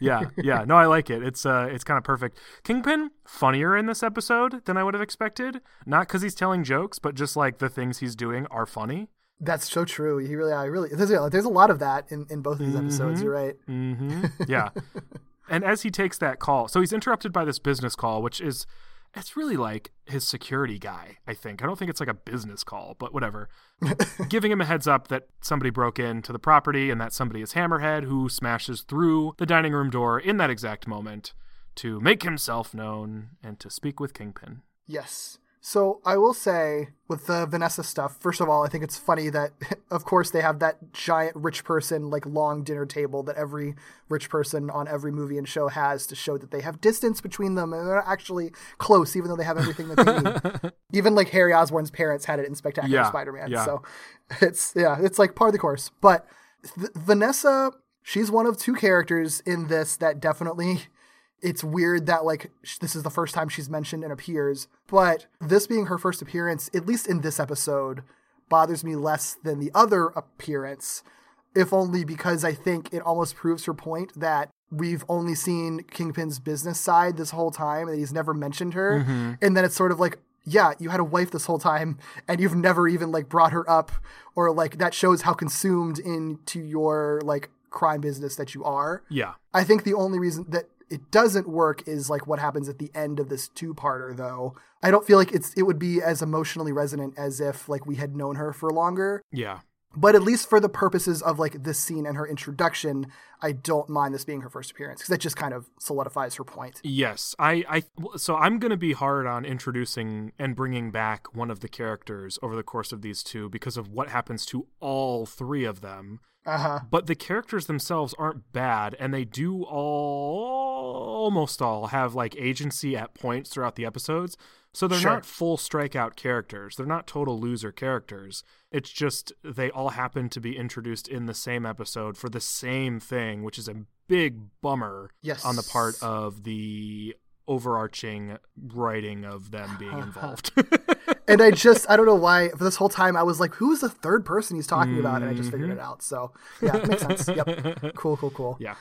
yeah, yeah. No, I like it. It's uh it's kind of perfect. Kingpin funnier in this episode than I would have expected. Not cuz he's telling jokes, but just like the things he's doing are funny. That's so true. He really, I really, there's, a- there's a lot of that in, in both of these Mm-hmm. episodes. You're right. Mhm. Yeah. and as he takes that call, so he's interrupted by this business call, which is it's really like his security guy, I think. I don't think it's like a business call, but whatever. [laughs] Giving him a heads up that somebody broke into the property and that somebody is Hammerhead who smashes through the dining room door in that exact moment to make himself known and to speak with Kingpin. Yes. So I will say with the Vanessa stuff, first of all, I think it's funny that, [laughs] of course, they have that giant rich person, like long dinner table that every rich person on every movie and show has to show that they have distance between them and they're not actually close, even though they have everything that they need. [laughs] even like Harry Osborn's parents had it in Spectacular Yeah, Spider-Man. yeah. So [laughs] it's, yeah, it's like part of the course. But th- Vanessa, she's one of two characters in this that definitely it's weird that like sh- this is the first time she's mentioned and appears but this being her first appearance at least in this episode bothers me less than the other appearance if only because i think it almost proves her point that we've only seen kingpin's business side this whole time and he's never mentioned her mm-hmm. and then it's sort of like yeah you had a wife this whole time and you've never even like brought her up or like that shows how consumed into your like crime business that you are Yeah. I think the only reason that it doesn't work is like what happens at the end of this two-parter though. I don't feel like it's it would be as emotionally resonant as if like we had known her for longer. Yeah. But at least for the purposes of like this scene and her introduction, I don't mind this being her first appearance because that just kind of solidifies her point. Yes, I, I, so I'm going to be hard on introducing and bringing back one of the characters over the course of these two because of what happens to all three of them. Uh-huh. But the characters themselves aren't bad, and they do all, almost all, have like agency at points throughout the episodes. So they're Sure. not full strikeout characters. They're not total loser characters. It's just they all happen to be introduced in the same episode for the same thing, which is a big bummer Yes. on the part of the overarching writing of them being [laughs] involved. [laughs] and I [laughs] just I don't know why for this whole time I was like, who is the third person he's talking about? And I just figured it out. So yeah, it makes sense. Yep. Cool, cool, cool. yeah.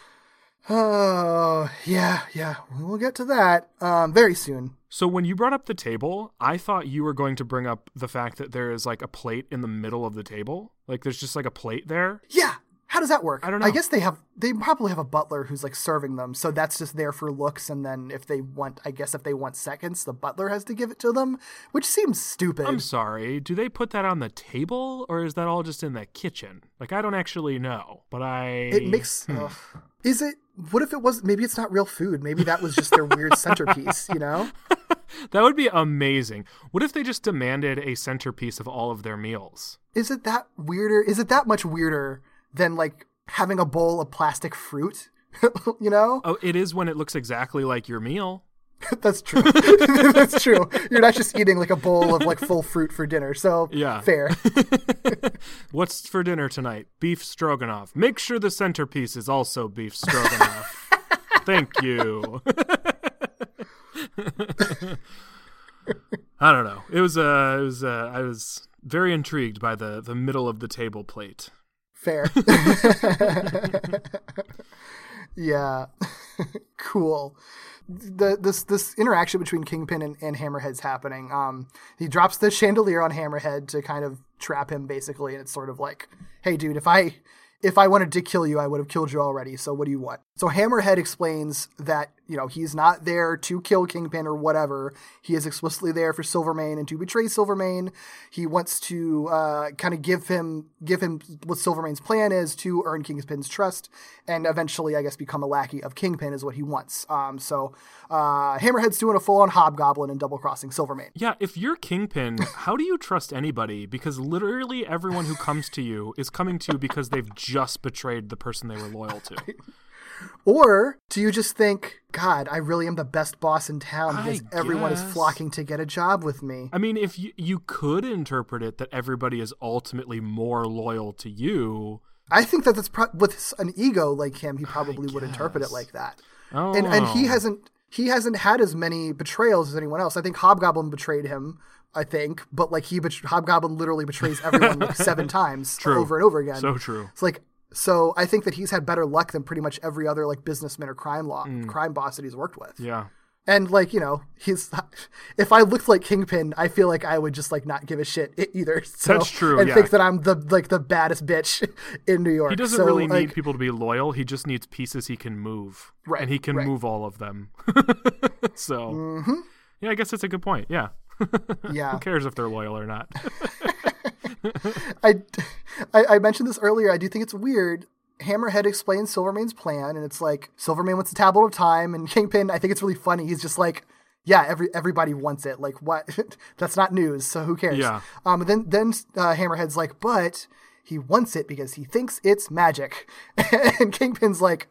Oh [sighs] yeah, yeah. We'll get to that um very soon. So when you brought up the table, I thought you were going to bring up the fact that there is like a plate in the middle of the table. Like there's just like a plate there. Yeah. How does that work? I don't know. I guess they have they probably have a butler who's like serving them, so that's just there for looks and then if they want I guess if they want seconds, the butler has to give it to them, which seems stupid. I'm sorry. Do they put that on the table or is that all just in the kitchen? Like I don't actually know, but I it makes hmm. ugh. Is it what if it was maybe it's not real food? Maybe that was just their weird centerpiece, you know? [laughs] That would be amazing. What if they just demanded a centerpiece of all of their meals? Is it that weirder? Is it that much weirder than like having a bowl of plastic fruit? [laughs] you know? Oh, it is when it looks exactly like your meal. [laughs] That's true. [laughs] That's true. You're not just eating like a bowl of like full fruit for dinner. So Yeah. fair. What's for dinner tonight? Beef stroganoff. Make sure the centerpiece is also beef stroganoff. Thank you. I don't know. It was uh, it was uh, I was very intrigued by the the middle of the table plate. Fair. [laughs] yeah. [laughs] cool. The this this interaction between Kingpin and, and Hammerhead's happening. Um he drops the chandelier on Hammerhead to kind of trap him basically, and it's sort of like, hey dude, if I if I wanted to kill you, I would have killed you already. So what do you want? So Hammerhead explains that, you know, he's not there to kill Kingpin or whatever. He is explicitly there for Silvermane and to betray Silvermane. He wants to uh, kind of give him give him what Silvermane's plan is to earn Kingpin's trust and eventually, I guess, become a lackey of Kingpin is what he wants. Um, so uh, Hammerhead's doing a full on hobgoblin and double crossing Silvermane. Yeah, if you're Kingpin, how do you trust anybody? Because literally everyone who comes to you is coming to you because they've just betrayed the person they were loyal to. [laughs] Or do you just think, God, I really am the best boss in town because everyone is flocking to get a job with me? I mean, if you you could interpret it that everybody is ultimately more loyal to you. I think that that's pro- with an ego like him, he probably would interpret it like that. Oh, And and he oh. hasn't he hasn't had as many betrayals as anyone else. I think Hobgoblin betrayed him. I think, but like he bet- Hobgoblin literally betrays everyone like seven [laughs] times True. over and over again. So true. It's like so. I think that he's had better luck than pretty much every other like businessman or crime law crime boss that he's worked with. Mm. Yeah. And like you know, he's [laughs] if I looked like Kingpin, I feel like I would just like not give a shit either. [laughs] So, That's true, And yeah. think that I'm the like the baddest bitch [laughs] in New York. He doesn't So, really like, need people to be loyal. He just needs pieces he can move. Right, And he can right. move all of them. so, yeah, I guess it's a good point. Yeah. Yeah. Who cares if they're loyal or not? [laughs] I, I I mentioned this earlier. I do think it's weird. Hammerhead explains Silvermane's plan, and it's like Silvermane wants the tablet of time, and [laughs] Kingpin. I think it's really funny. He's just like, yeah, every everybody wants it. Like what? [laughs] That's not news, so who cares? Yeah. Um. Then then uh, Hammerhead's like, but he wants it because he thinks it's magic, and Kingpin's like.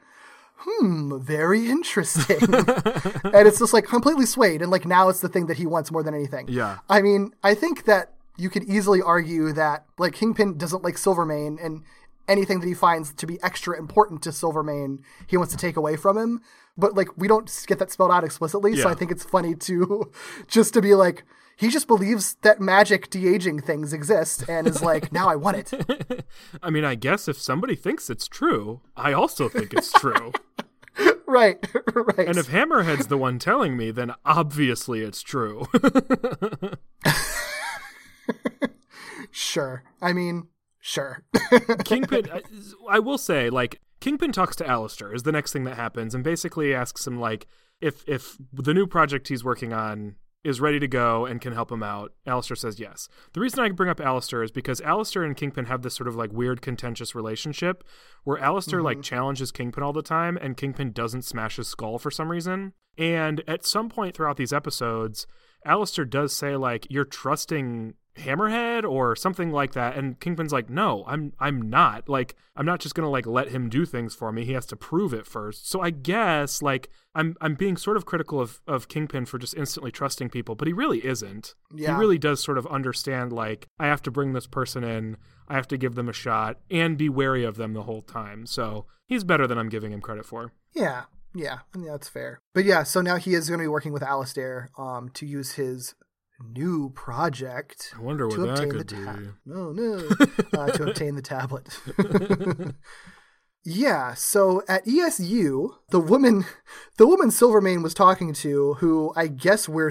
Hmm, very interesting. and it's just like completely swayed, and like now it's the thing that he wants more than anything. Yeah. I mean, I think that you could easily argue that like Kingpin doesn't like Silvermane and anything that he finds to be extra important to Silvermane, he wants to take away from him. But like we don't get that spelled out explicitly, so I think it's funny to [laughs] just to be like he just believes that magic de-aging things exist and is like, [laughs] now I want it. [laughs] I mean, I guess if somebody thinks it's true, I also think it's true. right, right. and if Hammerhead's the one telling me, then obviously it's true. [laughs] sure. I mean, sure. [laughs] Kingpin, I, I will say, like, Kingpin talks to Alistair is the next thing that happens, and basically asks him, like, if if the new project he's working on is ready to go and can help him out. Alistair says yes. The reason I bring up Alistair is because Alistair and Kingpin have this sort of like weird contentious relationship where Alistair like mm-hmm. challenges Kingpin all the time and Kingpin doesn't smash his skull for some reason. And at some point throughout these episodes, Alistair does say like you're trusting Hammerhead or something like that and Kingpin's like no I'm I'm not. Like I'm not just going to like let him do things for me. He has to prove it first. So I guess like I'm I'm being sort of critical of of Kingpin for just instantly trusting people but he really isn't. Yeah. he really does sort of understand like I have to bring this person in I have to give them a shot and be wary of them the whole time. So he's better than I'm giving him credit for. Yeah, yeah, that's fair. But yeah, so now he is going to be working with Alistair um, to use his new project I wonder what that could tab. be [laughs] No, no, uh, to obtain the tablet. [laughs] yeah, so at ESU, the woman, the woman Silvermane was talking to, who I guess we're.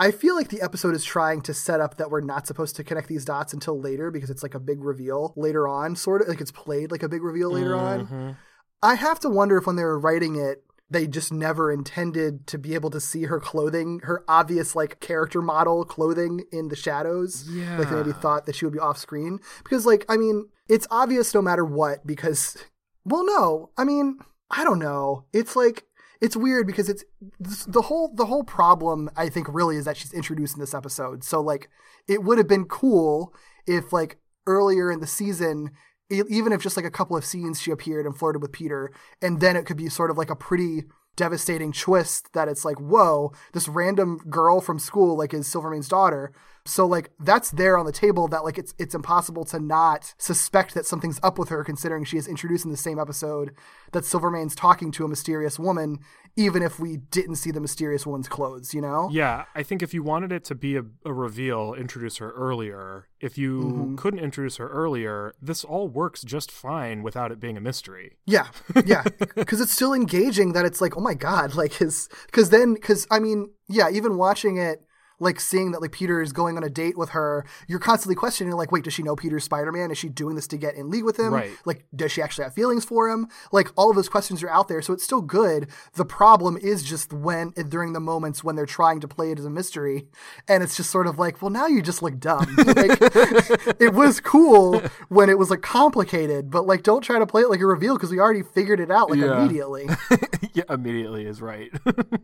I feel like the episode is trying to set up that we're not supposed to connect these dots until later because it's like a big reveal later on, sort of like it's played like a big reveal later on. I have to wonder if when they were writing it, they just never intended to be able to see her clothing, her obvious like character model clothing in the shadows. Yeah. Like they maybe thought that she would be off screen. Because like, I mean, it's obvious no matter what, because well no, I mean, I don't know. It's like it's weird because it's the whole the whole problem I think really is that she's introduced in this episode. So like it would have been cool if like earlier in the season even if just like a couple of scenes she appeared and flirted with Peter and then it could be sort of like a pretty devastating twist that it's like whoa this random girl from school like is Silvermane's daughter. So like that's there on the table that like it's it's impossible to not suspect that something's up with her considering she is introduced in the same episode that Silvermane's talking to a mysterious woman even if we didn't see the mysterious woman's clothes, you know? Yeah, I think if you wanted it to be a, a reveal, introduce her earlier. If you mm-hmm. couldn't introduce her earlier, this all works just fine without it being a mystery. Yeah, yeah, [laughs] because it's still engaging. That it's like, oh my god, like his. Because then, because I mean, yeah, even watching it, like seeing that like Peter is going on a date with her, you're constantly questioning like, wait, does she know Peter's Spider Man? Is she doing this to get in league with him? Right. Like, does she actually have feelings for him? Like, all of those questions are out there, so it's still good. The problem is just when during the moments when they're trying to play it as a mystery, and it's just sort of like, well, now you just look dumb. [laughs] like, [laughs] it was cool when it was like complicated, but like, don't try to play it like a reveal because we already figured it out like Yeah. immediately. [laughs] yeah, immediately is right.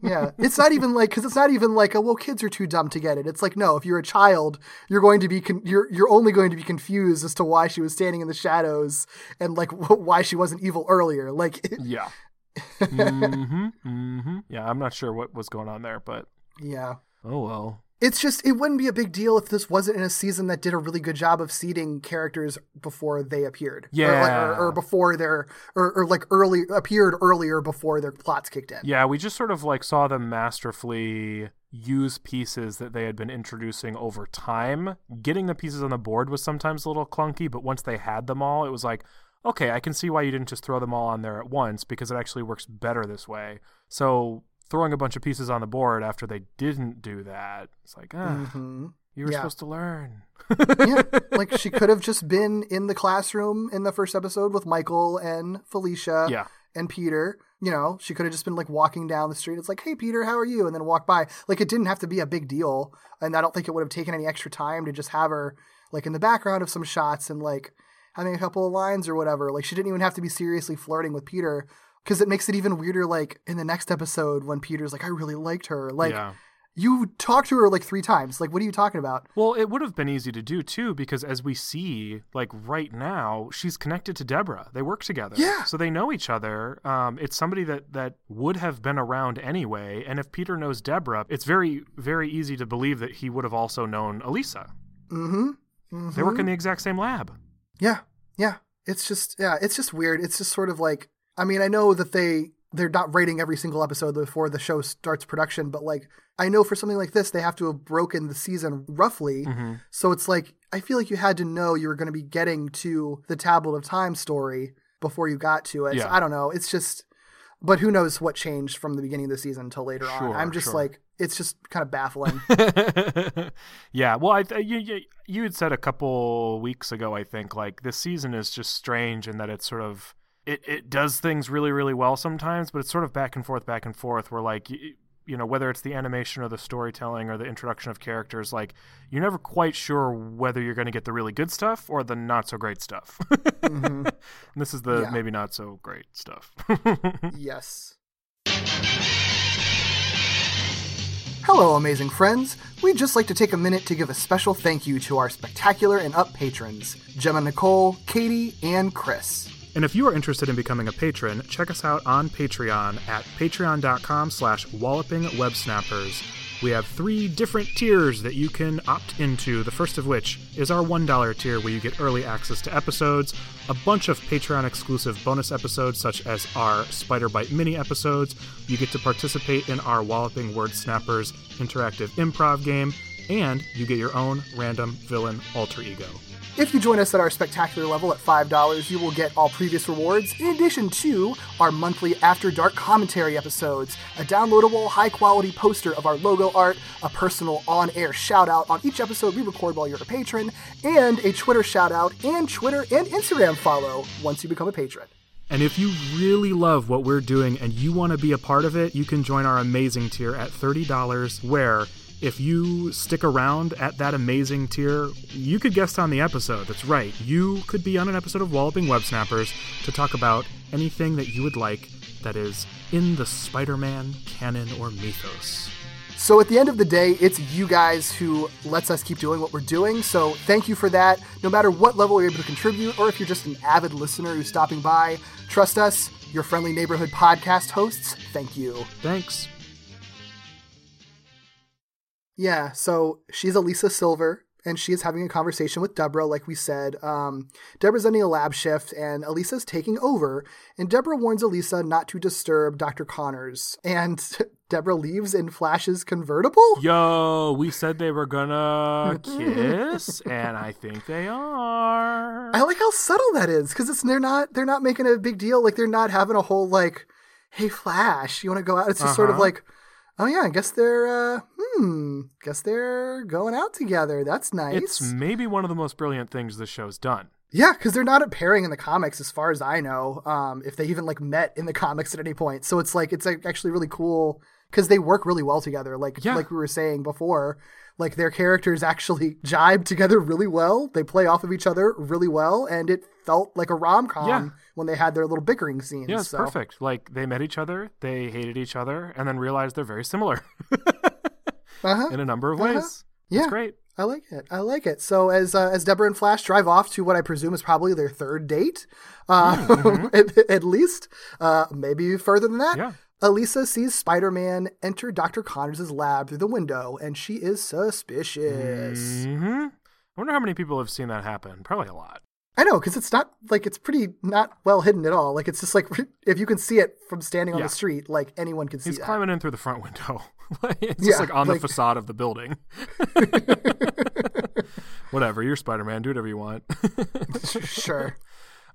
Yeah, it's not even like because it's not even like, oh, well, kids are too dumb to get it. It's like, no, if you're a child, you're going to be con- you're you're only going to be confused as to why she was standing in the shadows and like [laughs] why she wasn't evil earlier. Like, [laughs] yeah. hmm hmm Yeah, I'm not sure what was going on there, but yeah, oh well. it's just it wouldn't be a big deal if this wasn't in a season that did a really good job of seeding characters before they appeared. or, like, Yeah. or, or before their or, or like early appeared earlier before their plots kicked in. Yeah, we just sort of like saw them masterfully use pieces that they had been introducing over time. Getting the pieces on the board was sometimes a little clunky, but once they had them all, it was like, okay, I can see why you didn't just throw them all on there at once because it actually works better this way. So throwing a bunch of pieces on the board after they didn't do that, it's like, ah, hmm you were Yeah. supposed to learn. yeah, [laughs] like she could have just been in the classroom in the first episode with Michael and Felicia Yeah. and Peter. You know, she could have just been like walking down the street. It's like, hey, Peter, how are you? And then walk by. Like, it didn't have to be a big deal. And I don't think it would have taken any extra time to just have her like in the background of some shots and like having a couple of lines or whatever. Like, she didn't even have to be seriously flirting with Peter because it makes it even weirder. Like, in the next episode when Peter's like, I really liked her. Like, yeah. You talked to her like three times. Like, what are you talking about? Well, it would have been easy to do too, because as we see, like right now, she's connected to Deborah. They work together, Yeah. So they know each other. Um, it's somebody that that would have been around anyway. And if Peter knows Deborah, it's very very easy to believe that he would have also known Elisa. Mm-hmm. They work in the exact same lab. Yeah, yeah. It's just yeah, it's just weird. It's just sort of like I mean, I know that they they're not rating every single episode before the show starts production, but like I know for something like this, they have to have broken the season roughly. Mm-hmm. So it's like I feel like you had to know you were going to be getting to the Tablet of Time story before you got to it. So I don't know. It's just but who knows what changed from the beginning of the season until later on. I'm just sure. like it's just kind of baffling. [laughs] yeah, well, I you, you you had said a couple weeks ago, I think, like this season is just strange in that it's sort of it it does things really really well sometimes, but it's sort of back and forth, back and forth. Where like y- you know whether it's the animation or the storytelling or the introduction of characters, like you're never quite sure whether you're going to get the really good stuff or the not so great stuff. Mm-hmm. [laughs] And this is the Yeah. maybe not so great stuff. Yes. Hello, amazing friends. We'd just like to take a minute to give a special thank you to our spectacular and up patrons Gemma Nicole, Katie, and Chris. And if you are interested in becoming a patron, check us out on Patreon at patreon.com slash wallopingwebsnappers. We have three different tiers that you can opt into, the first of which is our $1 tier where you get early access to episodes, a bunch of Patreon exclusive bonus episodes such as our Spider Bite mini episodes. You get to participate in our Walloping Word Snappers interactive improv game, and you get your own random villain alter ego. If you join us at our spectacular level at $5, you will get all previous rewards, in addition to our monthly After Dark commentary episodes, a downloadable, high quality poster of our logo art, a personal on air shout out on each episode we record while you're a patron, and a Twitter shout out and Twitter and Instagram follow once you become a patron. And if you really love what we're doing and you want to be a part of it, you can join our amazing tier at $30, where if you stick around at that amazing tier, you could guest on the episode. That's right. You could be on an episode of Walloping Web Snappers to talk about anything that you would like that is in the Spider Man canon or mythos. So at the end of the day, it's you guys who lets us keep doing what we're doing. So thank you for that. No matter what level you're able to contribute, or if you're just an avid listener who's stopping by, trust us, your friendly neighborhood podcast hosts, thank you. Thanks. Yeah, so she's Elisa Silver, and she is having a conversation with Deborah, like we said. Um, Deborah's ending a lab shift, and Elisa's taking over. And Deborah warns Elisa not to disturb Dr. Connors. And [laughs] Deborah leaves in Flash's convertible. Yo, we said they were gonna [laughs] kiss, and I think they are. I like how subtle that is because it's they're not they're not making a big deal. Like they're not having a whole like, "Hey, Flash, you want to go out?" It's just sort of Uh-huh. like, "Oh yeah, I guess they're uh, hmm, guess they're going out together. That's nice." It's maybe one of the most brilliant things the show's done. Yeah, because they're not a pairing in the comics, as far as I know. Um, if they even like met in the comics at any point, so it's like it's like, actually really cool because they work really well together. Like Yeah. like we were saying before, like their characters actually [laughs] jibe together really well. They play off of each other really well, and it felt like a rom com Yeah. when they had their little bickering scenes. Yeah, it's so. perfect. Like they met each other, they hated each other, and then realized they're very similar [laughs] Uh-huh. in a number of Uh-huh. ways. Yeah. It's great. I like it. I like it. So as uh, as Deborah and Flash drive off to what I presume is probably their third date, uh, [laughs] at, at least, uh, maybe further than that. Yeah. Elisa sees Spider-Man enter Dr. Connors' lab through the window, and she is suspicious. hmm I wonder how many people have seen that happen. Probably a lot. I know, because it's not like it's pretty not well hidden at all. Like it's just like [laughs] if you can see it from standing on Yeah. the street, like anyone can see it. He's that. climbing in through the front window. [laughs] It's Yeah, just like on like- the facade of the building. [laughs] whatever, you're Spider Man. Do whatever you want. sure.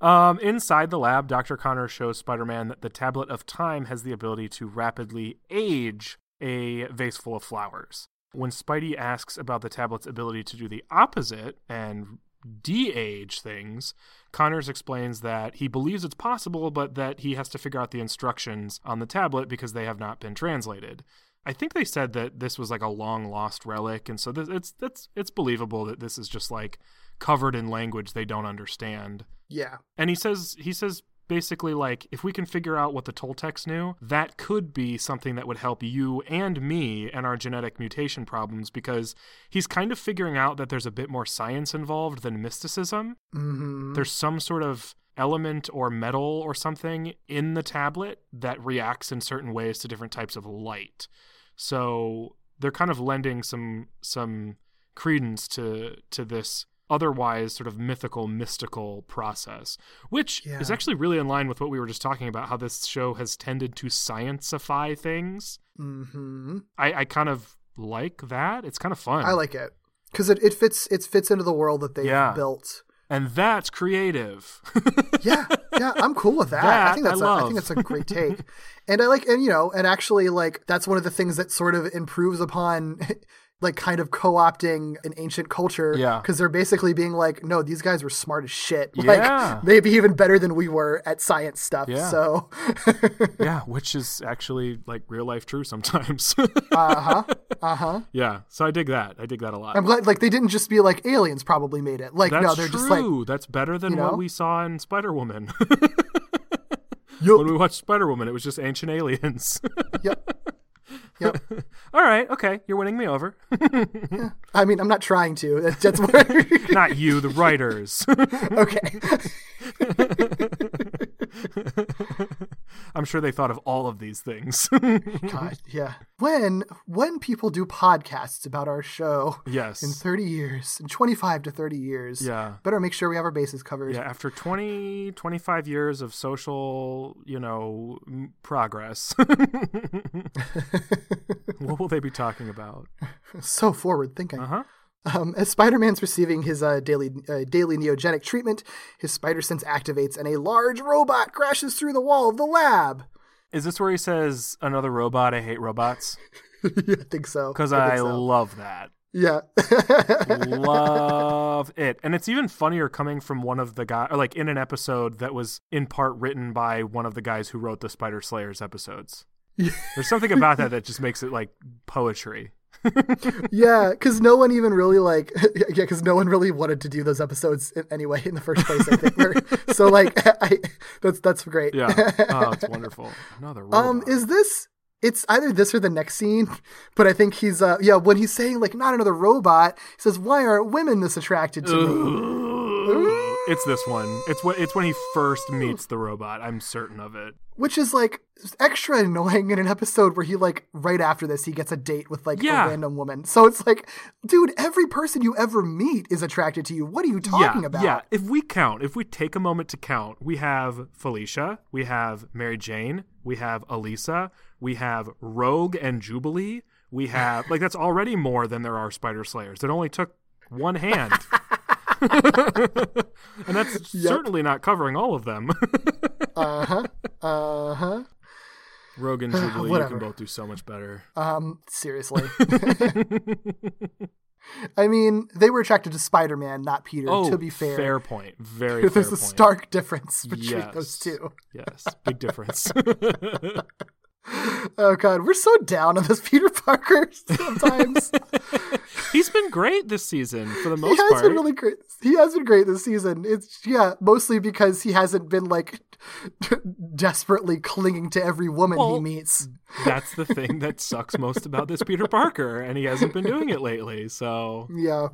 Um, inside the lab, Dr. Connor shows Spider Man that the tablet of time has the ability to rapidly age a vase full of flowers. When Spidey asks about the tablet's ability to do the opposite and de age things, Connors explains that he believes it's possible, but that he has to figure out the instructions on the tablet because they have not been translated. I think they said that this was like a long lost relic, and so this, it's it's it's believable that this is just like covered in language they don't understand. Yeah. And he says he says basically like if we can figure out what the Toltecs knew, that could be something that would help you and me and our genetic mutation problems because he's kind of figuring out that there's a bit more science involved than mysticism. hmm There's some sort of element or metal or something in the tablet that reacts in certain ways to different types of light. So they're kind of lending some some credence to to this otherwise sort of mythical mystical process which is actually really in line with what we were just talking about how this show has tended to scienceify things hmm i, I kind of like that it's kind of fun I like it because it, it fits it fits into the world that they've Yeah. built. and that's creative [laughs] Yeah, yeah, I'm cool with that. I think that's I a, I love. think that's a great take, and I like and you know and actually like that's one of the things that sort of improves upon. Like kind of co-opting an ancient culture, Yeah. Because they're basically being like, no, these guys were smart as shit. [laughs] Yeah. Like maybe even better than we were at science stuff. Yeah. So, [laughs] yeah which is actually like real life true sometimes [laughs] uh huh, uh huh. yeah so i dig that i dig that a lot I'm glad like they didn't just be like aliens probably made it. Like That's no, they're true. just like true. That's better than you know? what we saw in Spider Woman. Yup. when we watched Spider Woman, it was just ancient aliens. yep, yep. [laughs] All right, okay, you're winning me over. [laughs] I mean, I'm not trying to. That's, that's. [laughs] Not you, the writers. okay. [laughs] I'm sure they thought of all of these things. [laughs] God, yeah. When when people do podcasts about our show yes. in 30 years, in 25 to 30 years, Yeah. better make sure we have our bases covered. yeah, after 20, 25 years of social, you know, progress, [laughs] what will they be talking about? So forward thinking. Uh huh. Um, as Spider-Man's receiving his uh, daily uh, daily neogenic treatment, his spider sense activates, and a large robot crashes through the wall of the lab. Is this where he says, another robot? I hate robots? [laughs] I think so. Because think I, so. love that. yeah. love [laughs] it. And it's even funnier coming from one of the guys, like in an episode that was in part written by one of the guys who wrote the Spider Slayers episodes. There's something about that that just makes it like poetry. Yeah, because no one even really like [laughs] yeah, because no one really wanted to do those episodes anyway in the first place. I think [laughs] so. Like, [laughs] I that's that's great. Yeah. Oh, it's wonderful. Another robot. Um, is this? It's either this or the next scene, but I think he's uh yeah when he's saying like not another robot, he says why aren't women this attracted to me? It's this one. It's when it's when he first meets the robot. I'm certain of it. Which is like extra annoying in an episode where he like right after this he gets a date with like Yeah. a random woman. So it's like, dude, every person you ever meet is attracted to you. What are you talking yeah, about? Yeah, if we count, if we take a moment to count, we have Felicia, we have Mary Jane, we have Elisa, we have Rogue and Jubilee, we have like that's already more than there are Spider Slayers. It only took one hand. [laughs] [laughs] and that's certainly not covering all of them. [laughs] [sighs] Uh huh. Uh huh. Rogue and Jubilee, you can both do so much better. Um, seriously. [laughs] I mean, they were attracted to Spider Man, not Peter, oh, to be fair. fair point. Very fair There's a point. stark difference between yes. those two. Yes, big difference. [laughs] Oh god, we're so down on this [laughs] Peter Parker [laughs] sometimes. He's been great this season for the he most has part. been really great. He has been great this season. It's yeah, mostly because he hasn't been like desperately clinging to every woman he meets. That's the thing that sucks most about this Peter Parker, and he hasn't been doing it lately. So Yeah.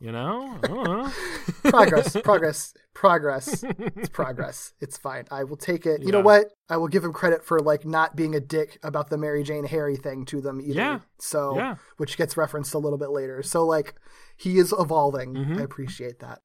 You know, know. [laughs] Progress, progress, progress. It's progress. [laughs] It's fine. I will take it. You know what? I will give him credit for like not being a dick about the Mary Jane Harry thing to them either. Yeah. So, Yeah. which gets referenced a little bit later. So, like, he is evolving. Mm-hmm. I appreciate that.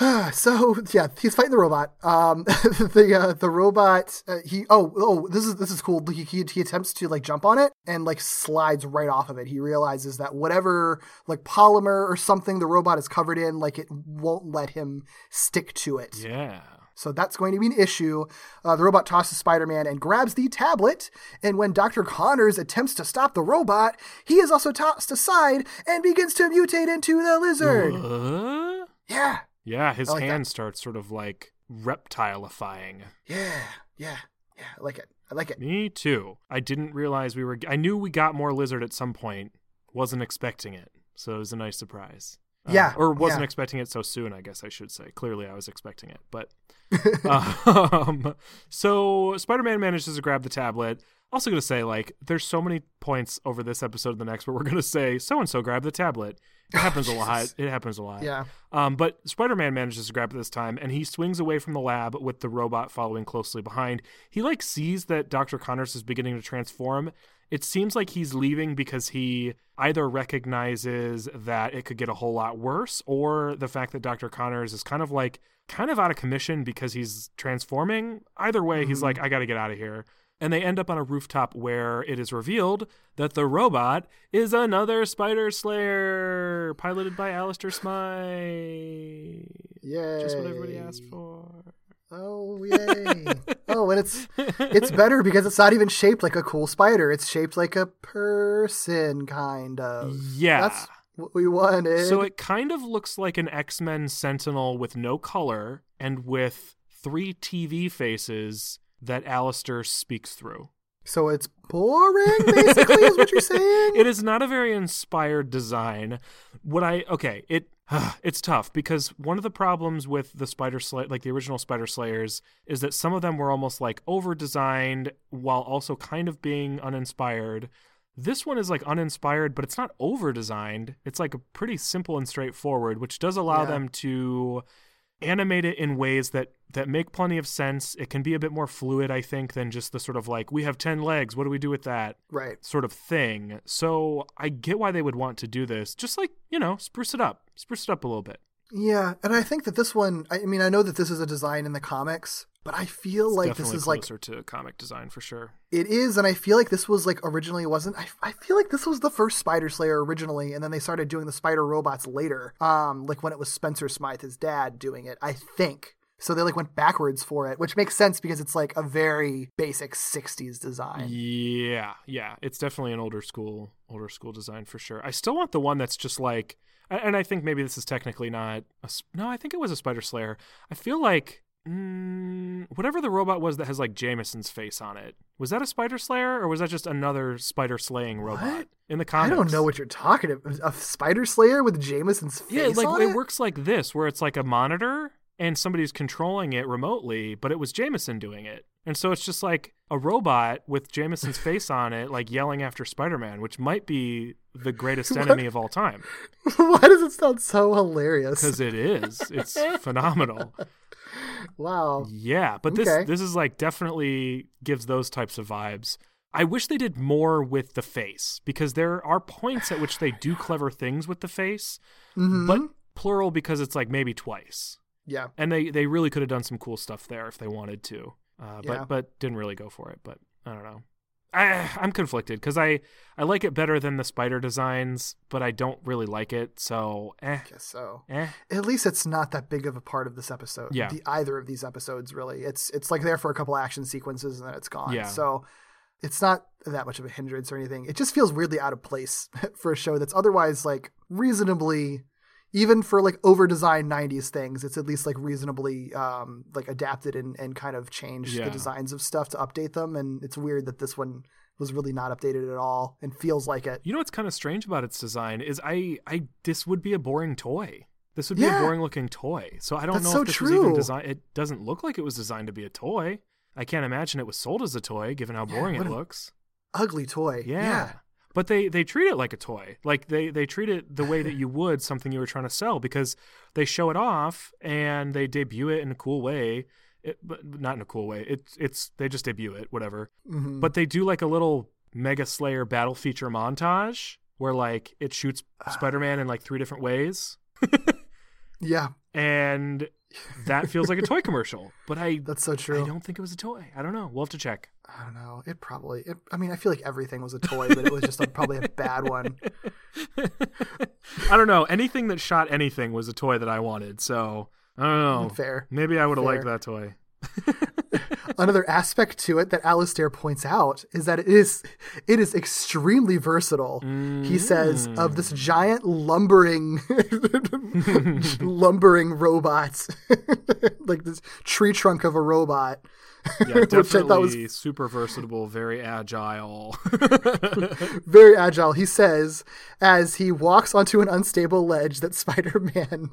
[sighs] so yeah, he's fighting the robot. Um, [laughs] the uh, the robot uh, he oh oh this is this is cool. He, he he attempts to like jump on it and like slides right off of it. He realizes that whatever like polymer or something the robot is covered in, like it won't let him stick to it. Yeah. So that's going to be an issue. Uh, the robot tosses Spider Man and grabs the tablet. And when Dr. Connors attempts to stop the robot, he is also tossed aside and begins to mutate into the lizard. Uh? Yeah, Yeah, his like hand starts sort of like reptilifying. yeah, yeah, yeah. I like it. I like it. Me too. I didn't realize we were. I knew we got more lizard at some point. Wasn't expecting it, so it was a nice surprise. Uh, Yeah, or wasn't yeah. expecting it so soon. I guess I should say. Clearly, I was expecting it, but. [laughs] um, so Spider-Man manages to grab the tablet. Also, gonna say like, there's so many points over this episode and the next where we're gonna say so and so grabbed the tablet. It happens a [laughs] lot. It happens a lot. Yeah. Um, but Spider Man manages to grab it this time, and he swings away from the lab with the robot following closely behind. He like sees that Dr. Connors is beginning to transform. It seems like he's leaving because he either recognizes that it could get a whole lot worse, or the fact that Dr. Connors is kind of like kind of out of commission because he's transforming. Either way, he's like, I got to get out of here. And they end up on a rooftop where it is revealed that the robot is another Spider Slayer piloted by Alistair Smythe. Yay. Just what everybody asked for. Oh yay! oh, and it's it's [laughs] better because it's not even shaped like a cool spider. It's shaped like a person, kind of. Yeah. That's what we wanted. So it kind of looks like an X Men Sentinel with no color and with three TV faces that Alistair speaks through. So it's boring, basically, is what you're [laughs] saying. It is not a very inspired design. What I okay, it [sighs] it's tough because one of the problems with the Spider Slayer, like the original Spider Slayers, is that some of them were almost like over designed while also kind of being uninspired. This one is like uninspired, but it's not over designed. It's like a pretty simple and straightforward, which does allow Yeah. them to animate it in ways that that make plenty of sense. It can be a bit more fluid, I think, than just the sort of like we have 10 legs, what do we do with that? right. sort of thing. So I get why they would want to do this. Just like, you know, spruce it up. Spruce it up a little bit. Yeah, and I think that this one. I mean, I know that this is a design in the comics, but I feel like this is like closer to comic design for sure. It is, and I feel like this was like originally wasn't. I, I feel like this was the first Spider Slayer originally, and then they started doing the Spider robots later. Um, like when it was Spencer Smythe, his dad, doing it. I think so. They like went backwards for it, which makes sense because it's like a very basic '60s design. Yeah, yeah. It's definitely an older school, older school design for sure. I still want the one that's just like, and I think maybe this is technically not. A, no, I think it was a Spider Slayer. I feel like. Mm, whatever the robot was that has like Jameson's face on it, was that a Spider Slayer or was that just another Spider slaying robot What? in the comics? I don't know what you're talking about. A Spider Slayer with Jameson's face Yeah, like on it it? works like this, where it's like a monitor and somebody's controlling it remotely, but it was Jameson doing it. And so it's just like a robot with Jameson's [laughs] face on it, like yelling after Spider Man, which might be the greatest enemy of all time [laughs] Why does it sound so hilarious? because it is. It's [laughs] phenomenal. Wow. Yeah, but this Okay. this is like definitely gives those types of vibes. I wish they did more with the face because there are points at which they do [sighs] clever things with the face, Mhm. but plural because it's like maybe twice. yeah. And they they really could have done some cool stuff there if they wanted to. Uh, but Yeah. but didn't really go for it, but I don't know. I, I'm conflicted because I, I like it better than the spider designs, but I don't really like it. So, eh, Guess so. eh. At least it's not that big of a part of this episode. Yeah. The, either of these episodes, really. It's it's like there for a couple action sequences and then it's gone. Yeah. So it's not that much of a hindrance or anything. It just feels weirdly out of place [laughs] for a show that's otherwise like reasonably even for like over designed 90s things it's at least like reasonably um like adapted and, and kind of changed Yeah. the designs of stuff to update them and it's weird that this one was really not updated at all and feels like it You know what's kind of strange about its design is I, I this would be a boring toy. This would be Yeah. a boring looking toy. So I don't That's know so if this was even true. designed. It doesn't look like it was designed to be a toy. I can't imagine it was sold as a toy, given how boring what it looks. ugly toy Yeah. But they, they treat it like a toy. Like they, they treat it the way that you [laughs] would something you were trying to sell because they show it off and they debut it in a cool way. It, but not in a cool way. It's it's they just debut it, whatever. Mhm. But they do like a little Mega Slayer battle feature montage where like it shoots Spider Man in like three different ways. [laughs] yeah And that feels like a toy commercial. But I [laughs] that's so true I don't think it was a toy. I don't know. We'll have to check. I don't know. It probably. It, I mean, I feel like everything was a toy, but it was just a, probably a bad one. [laughs] I don't know. Anything that shot anything was a toy that I wanted. So I don't know. Fair. Maybe I would have liked that toy. [laughs] Another aspect to it that Alistair points out is that it is it is extremely versatile. He says of this mm. giant lumbering [laughs] lumbering robot, [laughs] like this tree trunk of a robot. Yeah, [laughs] I was definitely super versatile, very agile. [laughs] [laughs] very agile. He says as he walks onto an unstable ledge that Spider Man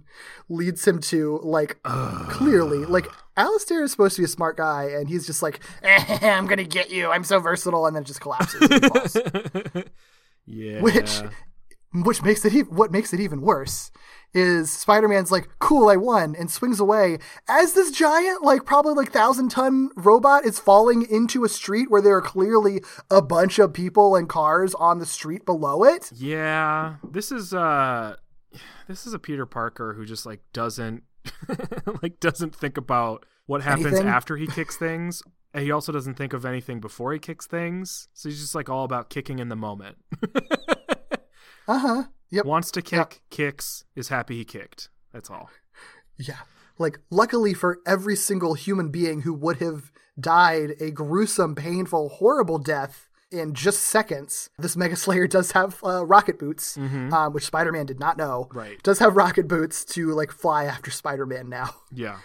leads him to, like clearly, like Alistair is supposed to be a smart guy, and he's just like, "Eh, "I'm gonna get you. I'm so versatile," and then it just collapses. Yeah. Which, which makes it e- what makes it even worse is Spider-Man's like, "Cool, I won," and swings away as this giant, like probably like thousand ton robot is falling into a street where there are clearly a bunch of people and cars on the street below it. Yeah, this is uh this is a Peter Parker who just like doesn't [laughs] like doesn't think about what happens Anything? after he kicks things. And he also doesn't think of anything before he kicks things. So he's just like all about kicking in the moment. [laughs] Uh huh. Yep. Wants to kick, kicks, is happy he kicked. That's all. Yeah. Like, luckily for every single human being who would have died a gruesome, painful, horrible death in just seconds, this Mega Slayer does have uh, rocket boots, um, which Spider Man did not know. Right. Does have rocket boots to, like, fly after Spider Man now. Yeah.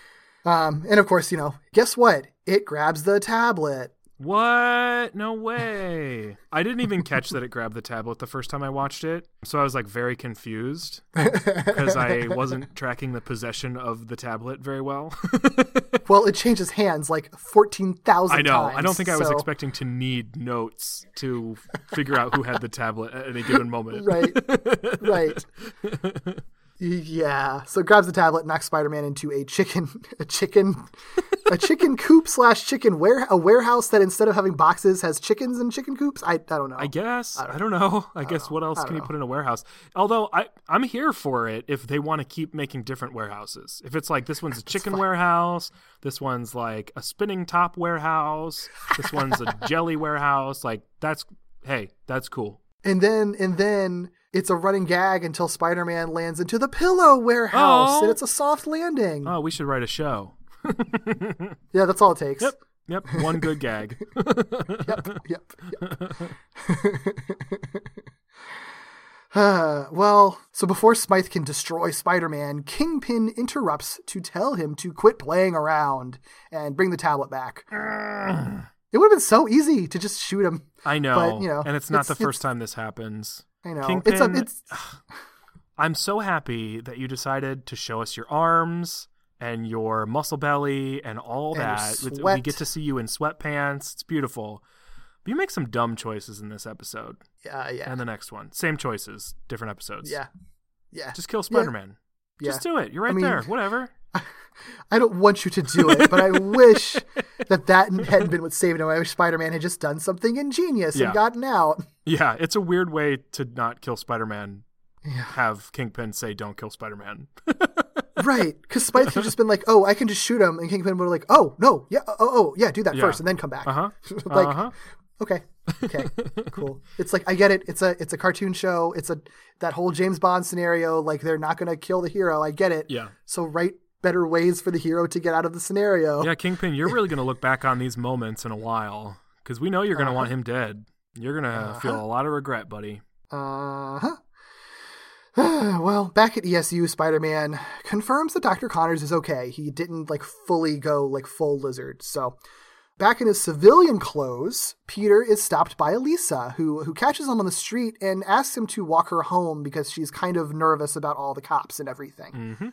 Um, and of course, you know, guess what? It grabs the tablet. What? No way. I didn't even catch that it grabbed the tablet the first time I watched it. So I was like very confused [laughs] because I wasn't tracking the possession of the tablet very well. [laughs] Well, it changes hands like 14,000 I know. times. I don't think I was expecting to need notes to figure out who had the tablet at any given moment. Right. [laughs] right. Yeah. So it grabs the tablet, knocks Spider-Man into a chicken, [laughs] a chicken, a chicken [laughs] coop slash chicken ware, a warehouse that instead of having boxes has chickens and chicken coops. I, I don't know. I guess. I don't, know. I, guess what else can you put in a warehouse? Although I, I'm here for it if they want to keep making different warehouses. If it's like this one's a [laughs] chicken warehouse, this one's like a spinning top warehouse, this one's a jelly warehouse, like that's hey, that's cool. And then and then it's a running gag until Spider-Man lands into the pillow warehouse, Oh. and it's a soft landing. Oh, we should write a show. [laughs] Yeah, that's all it takes. Yep. Yep. One good gag. [laughs] yep, yep, yep. Uh, [laughs] well, so before Smythe can destroy Spider Man, Kingpin interrupts to tell him to quit playing around and bring the tablet back. it would have been so easy to just shoot him. I know. But, you know, and it's not it's- the first time this happens. I know. Kingpin, it's a, it's I'm so happy that you decided to show us your arms and your muscle belly and all And that. We get to see you in sweatpants. It's beautiful. But you make some dumb choices in this episode Yeah, yeah, and the next one. Same choices, different episodes. yeah, yeah. Just kill Spider Man. yeah. Just do it. You're right mean- there. Whatever. [laughs] I don't want you to do it, but I wish that that hadn't been what saved him. I wish Spider-Man had just done something ingenious Yeah. and gotten out. Yeah, it's a weird way to not kill Spider Man. Have Kingpin say, "Don't kill Spider Man." [laughs] Right, because Spike could have just been like, "Oh, I can just shoot him," and Kingpin would have like, "Oh no, yeah, oh, oh yeah, do that Yeah. first, and then come back." Uh huh. [laughs] like, uh huh. okay, okay, [laughs] cool. It's like I get it. It's a it's a cartoon show. It's a that whole James Bond scenario. Like they're not gonna kill the hero. I get it. Yeah. So write better ways for the hero to get out of the scenario. Yeah, Kingpin, you're really going to look back on these moments in a while because we know you're going to want him dead. You're going to feel a lot of regret, buddy. Uh huh. [sighs] well, back at ESU, Spider Man confirms that Dr. Connors is okay. He didn't like fully go like full lizard. So, back in his civilian clothes, Peter is stopped by Elisa, who who catches him on the street and asks him to walk her home because she's kind of nervous about all the cops and everything. Mm-hmm.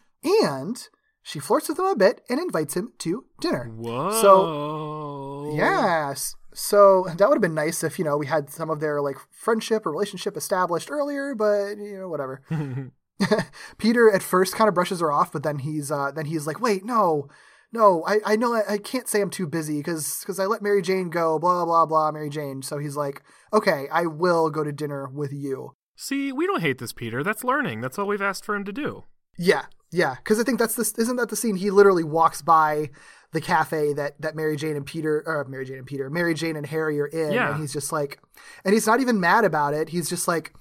And she flirts with him a bit and invites him to dinner. Whoa. So Yes. So that would have been nice if, you know, we had some of their like friendship or relationship established earlier, but you know, whatever. [laughs] [laughs] Peter at first kind of brushes her off, but then he's uh then he's like, "Wait, no. No, I, I know I, I can't say I'm too busy because because I let Mary Jane go, blah blah blah, Mary Jane. So he's like, okay, I will go to dinner with you. See, we don't hate this Peter. That's learning. That's all we've asked for him to do. Yeah, yeah, because I think that's this. Isn't that the scene? He literally walks by the cafe that that Mary Jane and Peter, or Mary Jane and Peter, Mary Jane and Harry are in, Yeah. and he's just like, and he's not even mad about it. He's just like,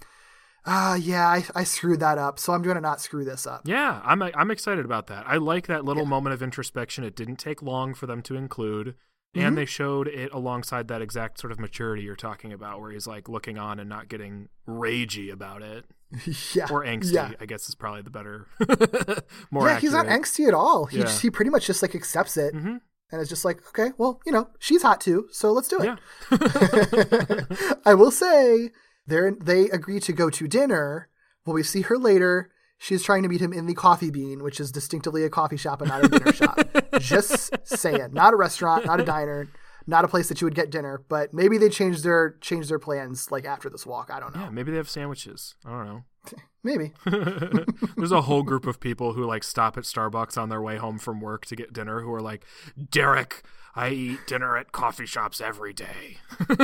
ah, yeah, I, I screwed that up, so I'm gonna not screw this up. Yeah, I'm I'm excited about that. I like that little moment of introspection. It didn't take long for them to include. Mm-hmm. And they showed it alongside that exact sort of maturity you're talking about, where he's like looking on and not getting ragey about it. [laughs] yeah, Or angsty, Yeah, I guess is probably the better, [laughs] more yeah, he's not angsty at all. He Yeah. just, he pretty much just like accepts it. hmm And it's just like, okay, well, you know, she's hot too, so let's do it. Yeah. [laughs] I will say they they agree to go to dinner. When we see her later, she's trying to meet him in the Coffee Bean, which is distinctively a coffee shop and not a dinner shop. Just saying, not a restaurant, not a diner, not a place that you would get dinner. But maybe they changed their changed their plans like after this walk. I don't know. yeah, maybe they have sandwiches. I don't know. [laughs] Maybe. [laughs] There's a whole group of people who like stop at Starbucks on their way home from work to get dinner who are like, Derek, I eat dinner at coffee shops every day. [laughs] I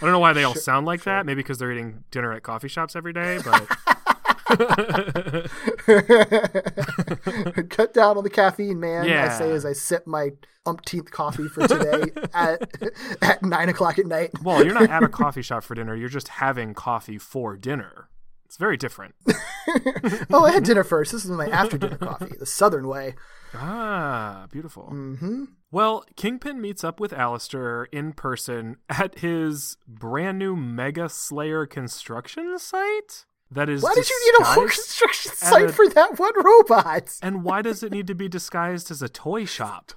don't know why they all sound like that. Maybe because they're eating dinner at coffee shops every day, but [laughs] Cut down on the caffeine, man. I say as I sip my umpteenth coffee for today [laughs] at at nine o'clock at night. well, you're not at a coffee shop for dinner. You're just having coffee for dinner. It's very different. [laughs] Oh, I had dinner first. This is my after dinner coffee, the Southern way. Ah, beautiful. Mm-hmm. Well, Kingpin meets up with Alistair in person at his brand new Mega Slayer construction site. That is. Why did you need a whole construction site a- for that one robot? And why does it need to be disguised as a toy shop?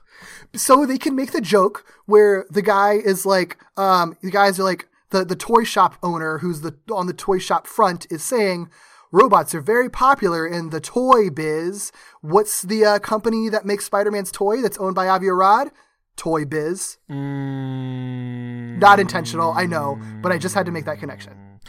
So they can make the joke where the guy is like, um, the guys are like, the, the toy shop owner who's the on the toy shop front is saying, robots are very popular in the toy biz. What's the uh, company that makes Spider-Man's toy that's owned by Avi Arad? Toy Biz. Mm, Not intentional, I know, but I just had to make that connection.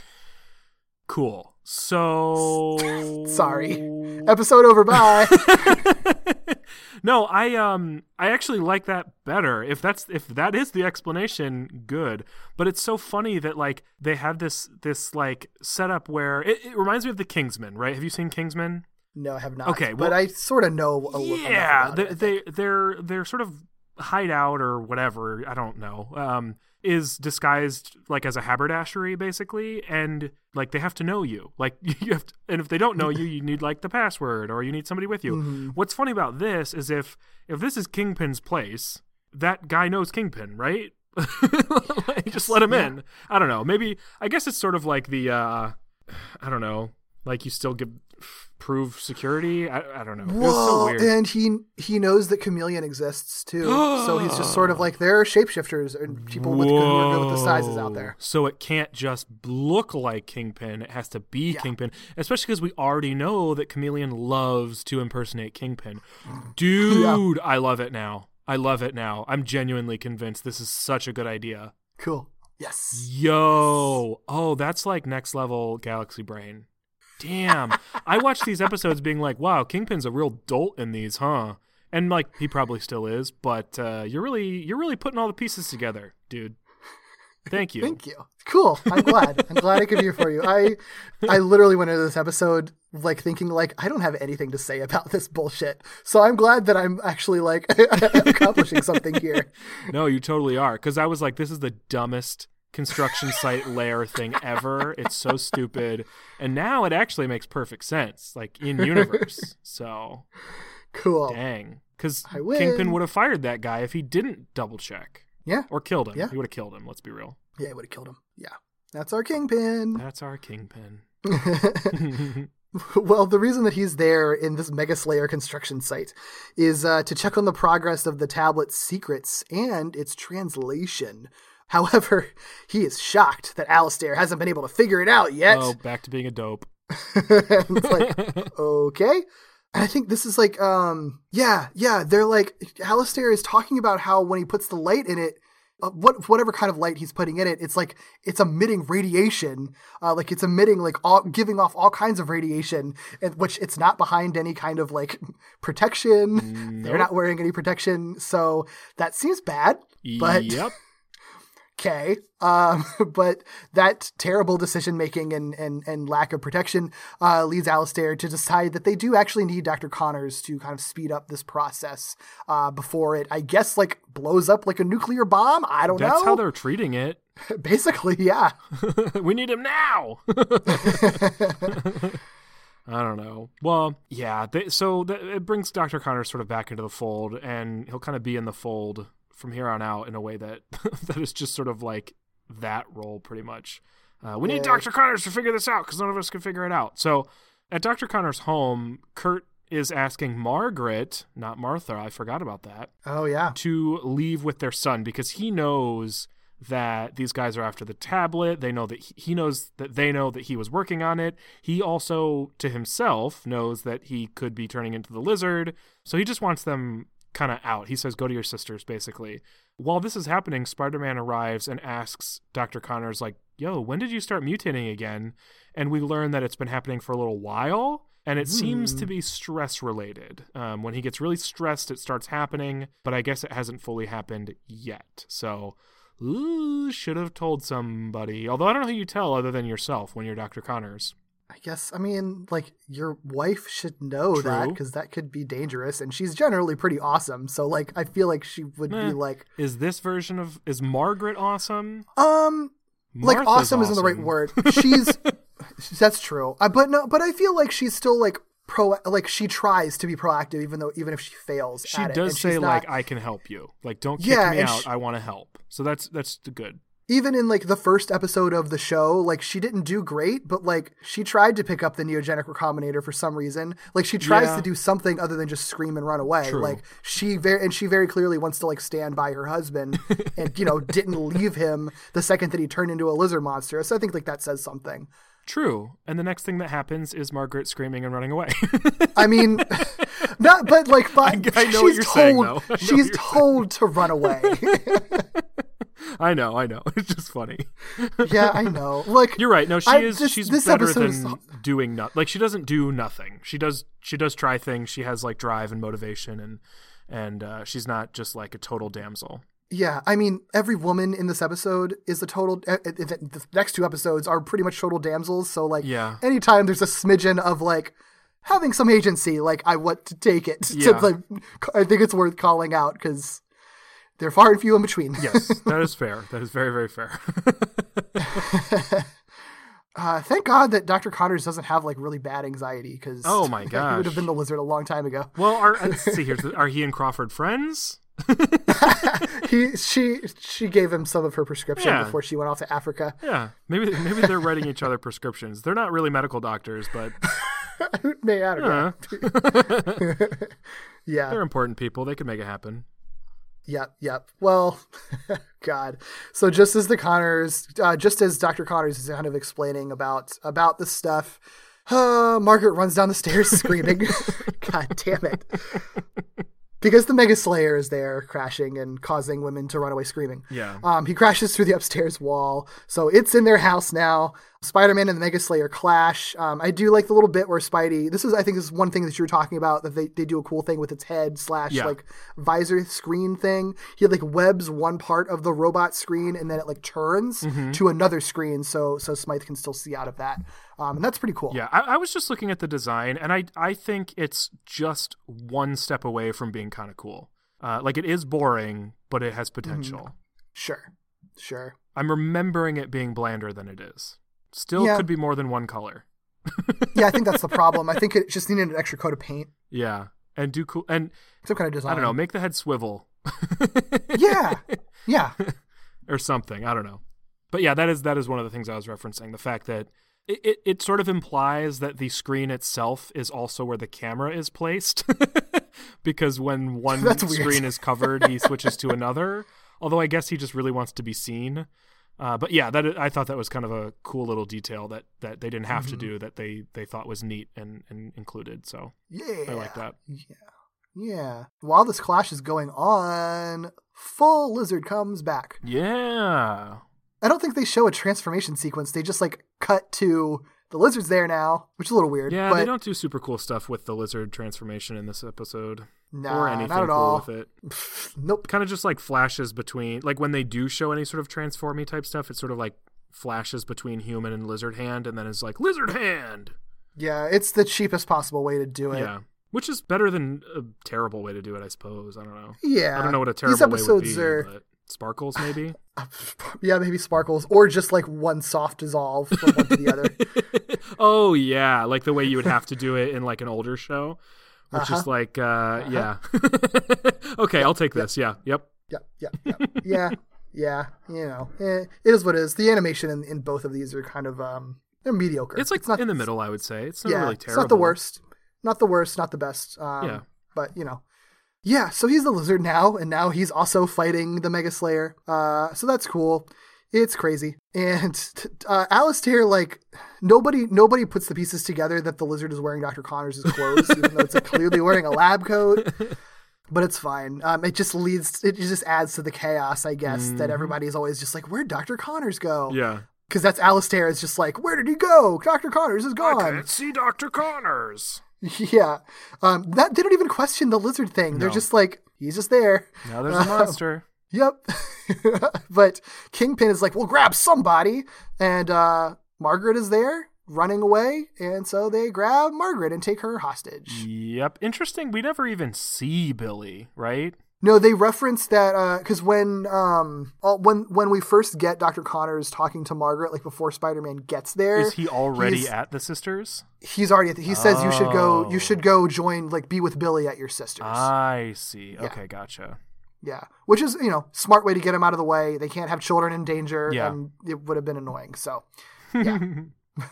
cool. So [laughs] Sorry. [laughs] Episode over. Bye. [laughs] no, I um I actually like that better. If that's if that is the explanation, good. But it's so funny that like they have this this like setup where it, it reminds me of the Kingsman, right? Have you seen Kingsman? no, I have not. Okay, but I sort of know a yeah, they, it. they they're they're sort of hideout or whatever. I don't know. Um, is disguised like as a haberdashery basically, and like they have to know you. Like [laughs] you have, to, and if they don't know you, you need like the password or you need somebody with you. Mm-hmm. What's funny about this is if if this is Kingpin's place, that guy knows Kingpin, right? [laughs] like, just let him in. I don't know. Maybe I guess it's sort of like the uh I don't know. Like you still give prove security. I, I don't know. So weird. and he he knows that chameleon exists too. so he's just sort of [gasps] like there are shapeshifters and people with good, good with the sizes out there. So it can't just look like Kingpin; it has to be Kingpin. Especially because we already know that Chameleon loves to impersonate Kingpin. [clears throat] Dude, I love it now. I love it now. I'm genuinely convinced this is such a good idea. Cool. Yes. Yo. Oh, that's like next level Galaxy Brain. Damn. I watched these episodes being like, wow, Kingpin's a real dolt in these, huh? And like he probably still is, but uh, you're really you're really putting all the pieces together, dude. Thank you. Thank you. Cool. I'm glad. I'm glad I could be here for you. I I literally went into this episode like thinking like I don't have anything to say about this bullshit. So I'm glad that I'm actually like [laughs] accomplishing something here. [laughs] No, you totally are. Because I was like, this is the dumbest construction site layer thing ever. It's so stupid. And now it actually makes perfect sense, like in universe. [laughs] So Cool. dang. Because Kingpin would have fired that guy if he didn't double check. Yeah. Or killed him. Yeah. He would have killed him, let's be real. Yeah, he would have killed him. Yeah. That's our kingpin. That's our Kingpin. [laughs] [laughs] well, the reason that he's there in this Mega Slayer construction site is uh, to check on the progress of the tablet's secrets and its translation. However, [laughs] he is shocked that Alistair hasn't been able to figure it out yet. Oh, back to being a dope. [laughs] it's like, [laughs] okay. And I think this is like, um, yeah, yeah. They're like, Alistair is talking about how when he puts the light in it, uh, what whatever kind of light he's putting in it, it's like it's emitting radiation, uh, like it's emitting like all giving off all kinds of radiation, and which it's not behind any kind of like protection. They're not wearing any protection, so that seems bad. But yep. Okay. Um, [laughs] but that terrible decision making and, and, and lack of protection uh, leads Alistair to decide that they do actually need Dr. Connors to kind of speed up this process uh, before it, I guess, like blows up like a nuclear bomb. I don't That's know. That's how they're treating it. [laughs] Basically, yeah. [laughs] we need him now. I don't know. Well, yeah. They, so th- it brings Dr. Connors sort of back into the fold, and he'll kind of be in the fold from here on out in a way that [laughs] that is just sort of like that role, pretty much. Uh, we need Dr. Connors to figure this out because none of us can figure it out. So at Dr. Connors' home, Curt is asking Margaret, not Martha, I forgot about that, Oh, yeah. to leave with their son because he knows that these guys are after the tablet. They know that he knows that they know that he was working on it. He also, to himself, knows that he could be turning into the lizard. So he just wants them kind of out. He says, "Go to your sisters," basically. While this is happening, Spider-Man arrives and asks Dr. Connors, like, "Yo, when did you start mutating again?" And we learn that it's been happening for a little while. And it seems to be stress related. Um, when he gets really stressed, it starts happening, but I guess it hasn't fully happened yet. So, ooh, should have told somebody. Although I don't know who you tell other than yourself when you're Dr. Connors. I guess, I mean, like, your wife should know that because that could be dangerous. And she's generally pretty awesome. So, like, I feel like she would Eh. be like, Is this version of is Margaret awesome? um, like Martha's awesome, isn't the right word. [laughs] She's that's true. Uh, but no, but I feel like she's still like pro like she tries to be proactive even though even if she fails. She at it, does and say like I can help you. Like don't kick Yeah, me out. sh- I want to help. So that's that's good. Even in like the first episode of the show, like she didn't do great, but like she tried to pick up the neogenic recombinator for some reason. Like she tries Yeah. to do something other than just scream and run away. True. Like she very and she very clearly wants to like stand by her husband [laughs] and you know didn't leave him the second that he turned into a lizard monster. So I think like that says something. True. And the next thing that happens is Margaret screaming and running away. [laughs] I mean, not, but like, [laughs] but I- I know she's what you're told, saying, though. I know what she's told to run away. I know, I know. [laughs] It's just funny. yeah, I know. Like, You're right. No, she I- is. this- she's this better than is- doing nothing. Like she doesn't do nothing. She does. She does try things. She has like drive and motivation, and and uh, she's not just like a total damsel. Yeah, I mean, every woman in this episode is a total. uh, The the next two episodes are pretty much total damsels. So, like, Yeah. anytime there's a smidgen of like having some agency, like I want to take it. [laughs] To, Yeah. like, I think it's worth calling out because they're far and few in between. Yes, [laughs] that is fair. That is very very fair. [laughs] Uh, thank God that Dr. Connors doesn't have like really bad anxiety because Oh my god, [laughs] he would have been the lizard a long time ago. well, are, let's see here. Are he and Crawford friends? he she she gave him some of her prescription Yeah. before she went off to Africa. Yeah, maybe maybe they're writing each other prescriptions. They're not really medical doctors, but May I don't uh, know. Yeah. they're important people. They could make it happen. Yep, yep. Well, [laughs] God. So just as the Connors, uh, just as Dr. Connors is kind of explaining about about the stuff, uh, [sighs] Margaret runs down the stairs screaming. [laughs] God damn it. [laughs] because the Mega Slayer is there crashing and causing women to run away screaming. Yeah. Um, he crashes through the upstairs wall, so it's in their house now. Spider-Man and the Mega Slayer clash. Um, I do like the little bit where Spidey. This is, I think, this is one thing that you were talking about that they, they do a cool thing with its head slash Yeah. like visor screen thing. He like webs one part of the robot screen and then it like turns Mm-hmm. to another screen, so so Smythe can still see out of that. Um, and that's pretty cool. Yeah, I, I was just looking at the design, and I I think it's just one step away from being kind of cool. Uh, like it is boring, but it has potential. Sure, sure. I'm remembering it being blander than it is. Still Yeah. could be more than one color. [laughs] Yeah, I think that's the [laughs] problem. I think it just needed an extra coat of paint, Yeah, and do cool and some kind of design. I don't know, make the head swivel. Yeah, [laughs] yeah. or something. I don't know. But yeah, that is that is one of the things I was referencing. The fact that it, it, it sort of implies that the screen itself is also where the camera is placed. [laughs] because when one [laughs] screen is covered, he switches to another. [laughs] Although I guess he just really wants to be seen. Uh, but yeah, that I thought that was kind of a cool little detail that, that they didn't have to Mm-hmm. do that they, they thought was neat and, and included. So Yeah. I like that. Yeah. Yeah. While this clash is going on, full lizard comes back. Yeah. I don't think they show a transformation sequence. They just like cut to the lizard's there now, which is a little weird. Yeah, but they don't do super cool stuff with the lizard transformation in this episode. Nah, or anything not at cool all. with it. [laughs] Nope. kind of just like flashes between like when they do show any sort of transformy type stuff it's sort of like flashes between human and lizard hand and then it's like lizard hand Yeah, it's the cheapest possible way to do it. yeah which is better than a terrible way to do it i suppose i don't know Yeah. i don't know what a These terrible way would episodes be are but sparkles maybe [laughs] yeah, maybe sparkles or just like one soft dissolve from one to the other. [laughs] oh yeah like the way you would have to do it in like an older show which is like uh yeah [laughs] okay i'll take this yeah yep Yeah, yeah, yeah, yeah, yeah. You know, eh, it is what it is. The animation in, in both of these are kind of um, they're mediocre. it's like not in the middle i would say it's not yeah, really it's terrible not the worst, not the worst, not the best. Um, Yeah. but you know, yeah. So he's the lizard now, and now he's also fighting the Mega Slayer. Uh, so that's cool. It's crazy, and [laughs] uh, Alistair like nobody nobody puts the pieces together that the lizard is wearing Dr. Connors' [laughs] clothes, even though it's like, clearly wearing a lab coat. [laughs] But it's fine. Um, it just leads. It just adds to the chaos, I guess, that everybody's always just like, "Where'd Dr. Connors go?" Mm-hmm. yeah because that's Alistair is just like, "Where did he go? Dr. Connors is gone. i gone." can't see dr connors [laughs] Yeah. Um, that they don't even question the lizard thing. They're just like, he's just there. now there's a [laughs] monster Yep. [laughs] but Kingpin is like, we'll grab somebody. And uh, Margaret is there running away. And so they grab Margaret and take her hostage. Yep. Interesting. We never even see Billy, right? No, they reference that because when um all- when when we first get Dr. Connors talking to Margaret, like before Spider Man gets there, Is he already at the sisters? he's already at the, he says you should go Oh. you should go join like be with Billy at your sister's. I see. Okay, gotcha. Yeah, which is you know smart way to get him out of the way. They can't have children in danger, Yeah. and it would have been annoying. So, [laughs] yeah. [laughs]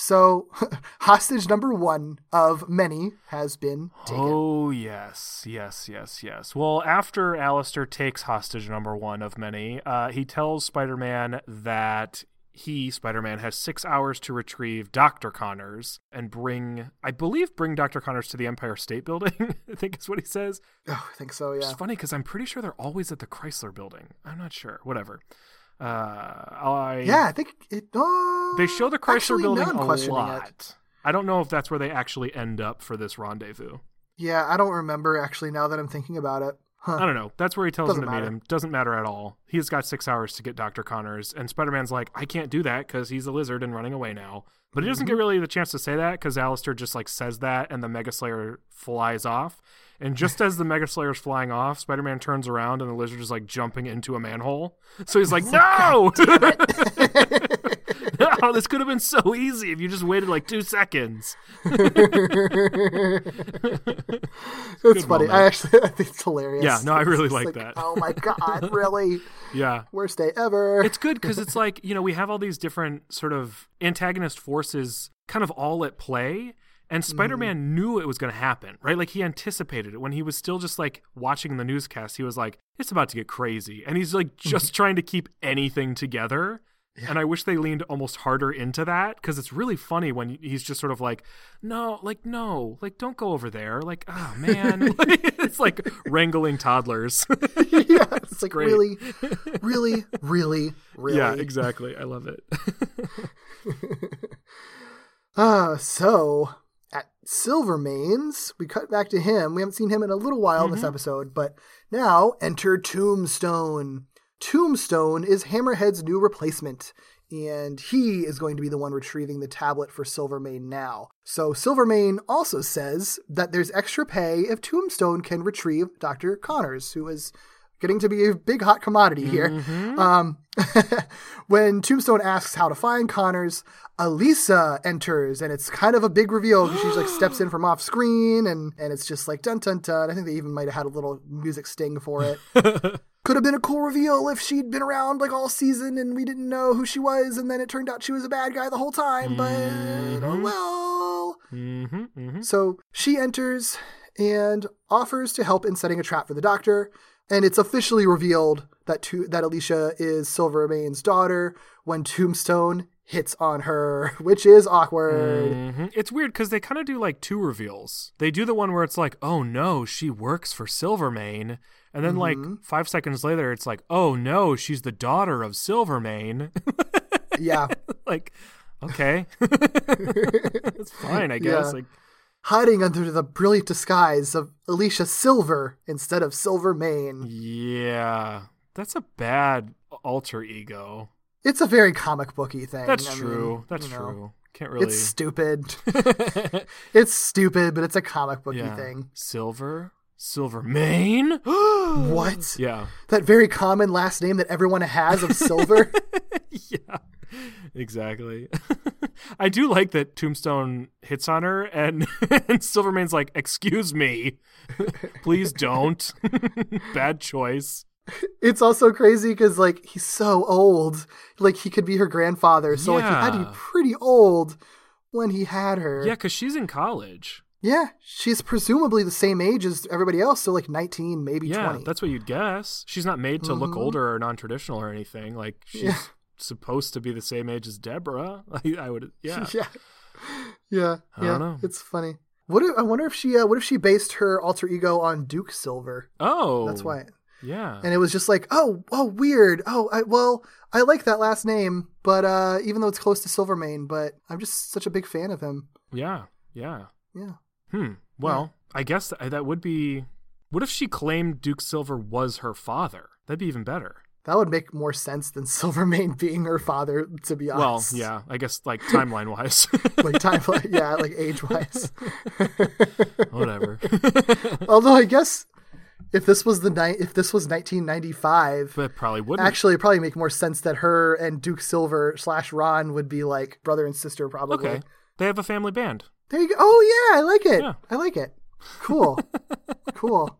so, [laughs] hostage number one of many has been taken. Oh, yes, yes, yes, yes. Well, after Alistair takes hostage number one of many, uh, he tells Spider Man that he, Spider Man, has six hours to retrieve Dr. Connors and bring, I believe, bring Dr. Connors to the Empire State Building, [laughs] I think is what he says. Oh, I think so. Yeah. It's funny because I'm pretty sure they're always at the Chrysler Building. I'm not sure. Whatever. Uh, I Yeah, I think it. Uh, They show the Chrysler Building I'm a lot. It. I don't know if that's where they actually end up for this rendezvous. Yeah, I don't remember actually. Now that I'm thinking about it, huh? I don't know. That's where he tells Doesn't him to meet him. Doesn't matter at all. He's got six hours to get Dr. Connors, and Spider Man's like, I can't do that because he's a lizard and running away now. But he doesn't Mm-hmm. get really the chance to say that because Alistair just like says that, and the Mega Slayer flies off. And just as the Mega Slayer's flying off, Spider Man turns around and the lizard is like jumping into a manhole. So he's like, [laughs] oh, No! [laughs] oh, this could have been so easy if you just waited like two seconds. [laughs] it's funny. moment. I actually I think it's hilarious. Yeah, no, I really It's like that. Oh my god, really? Yeah. Worst day ever. it's good because it's like you know we have all these different sort of antagonist forces kind of all at play and mm-hmm. spider-man knew it was going to happen right like he anticipated it when he was still just like watching the newscast he was like it's about to get crazy and he's like mm-hmm. just trying to keep anything together And I wish they leaned almost harder into that because it's really funny when he's just sort of like, no, like, no, like, don't go over there. Like, oh, [laughs] man. [laughs] it's like wrangling toddlers. [laughs] yeah, it's like great. really, really, really, really. yeah, exactly. I love it. Uh, so Silvermane's, we cut back to him. We haven't seen him in a little while in this episode, but now enter Tombstone. Tombstone is Hammerhead's new replacement, and he is going to be the one retrieving the tablet for Silvermane now. So Silvermane also says that there's extra pay if Tombstone can retrieve Dr. Connors, who is getting to be a big hot commodity here. Um, [laughs] when Tombstone asks how to find Connors, Elisa enters, and it's kind of a big reveal because she like steps in from off screen, and and it's just like dun dun dun. I think they even might have had a little music sting for it. [laughs] Could have been a cool reveal if she'd been around like all season and we didn't know who she was, and then it turned out she was a bad guy the whole time. But oh well. mm-hmm, mm-hmm. So she enters and offers to help in setting a trap for the doctor. And it's officially revealed that to- that Alicia is Silvermane's daughter when Tombstone hits on her, [laughs] which is awkward. hmm It's weird because they kind of do like two reveals. They do the one where it's like, oh no, she works for Silvermane. And then like five seconds later, it's like, oh no, she's the daughter of Silvermane. [laughs] Yeah. like, okay. [laughs] it's fine, I guess. Yeah. Like, Hiding under the brilliant disguise of Alicia Silver instead of Silvermane. yeah, that's a bad alter ego. It's a very comic booky thing. That's I mean, true. That's you know, true. Can't really. It's stupid. [laughs] it's stupid, but it's a comic booky yeah. thing. Silver? Silvermane? [gasps] What? Yeah. That very common last name that everyone has of Silver. [laughs] yeah, exactly. [laughs] I do like that Tombstone hits on her, and, and Silvermane's like, "Excuse me, please don't." Bad choice. It's also crazy because like he's so old like he could be her grandfather so like he had to be pretty old when he had her Yeah, because she's in college. yeah she's presumably the same age as everybody else so like 19 maybe Yeah, 20 that's what you'd guess. She's not made to look Mhm. older or non-traditional or anything. Like she's Yeah. supposed to be the same age as Deborah. [laughs] I, I would. Yeah. [laughs] yeah yeah I yeah don't know. it's funny what if, i wonder if she uh, what if she based her alter ego on duke silver Oh, that's why Yeah. and it was just like oh oh weird oh I, well i like that last name but uh even though it's close to silvermane but i'm just such a big fan of him Yeah. Yeah. yeah Hmm. Well, I guess that would be. What if she claimed Duke Silver was her father? That'd be even better. That would make more sense than [laughs] Silvermane being her father, to be honest. Well, yeah, I guess like [laughs] timeline wise. [laughs] like time, yeah, like age wise. Whatever. Although I guess if this was the night, if this was 1995, but probably wouldn't. actually, it'd probably make more sense that her and Duke Silver slash Ron would be like brother and sister, probably. okay. They have a family band. There you go. Oh yeah, I like it. Yeah. I like it. Cool. [laughs] cool.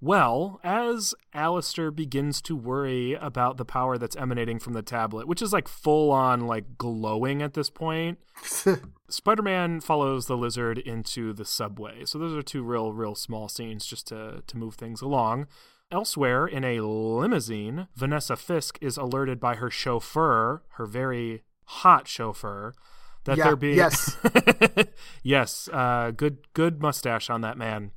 Well, as Alistair begins to worry about the power that's emanating from the tablet, which is like full on like glowing at this point, [laughs] Spider Man follows the lizard into the subway. So those are two real, real small scenes just to, to move things along. Elsewhere, in a limousine, Vanessa Fisk is alerted by her chauffeur, her very hot chauffeur, that Yeah, they're being yes. [laughs] yes, uh, good good mustache on that man.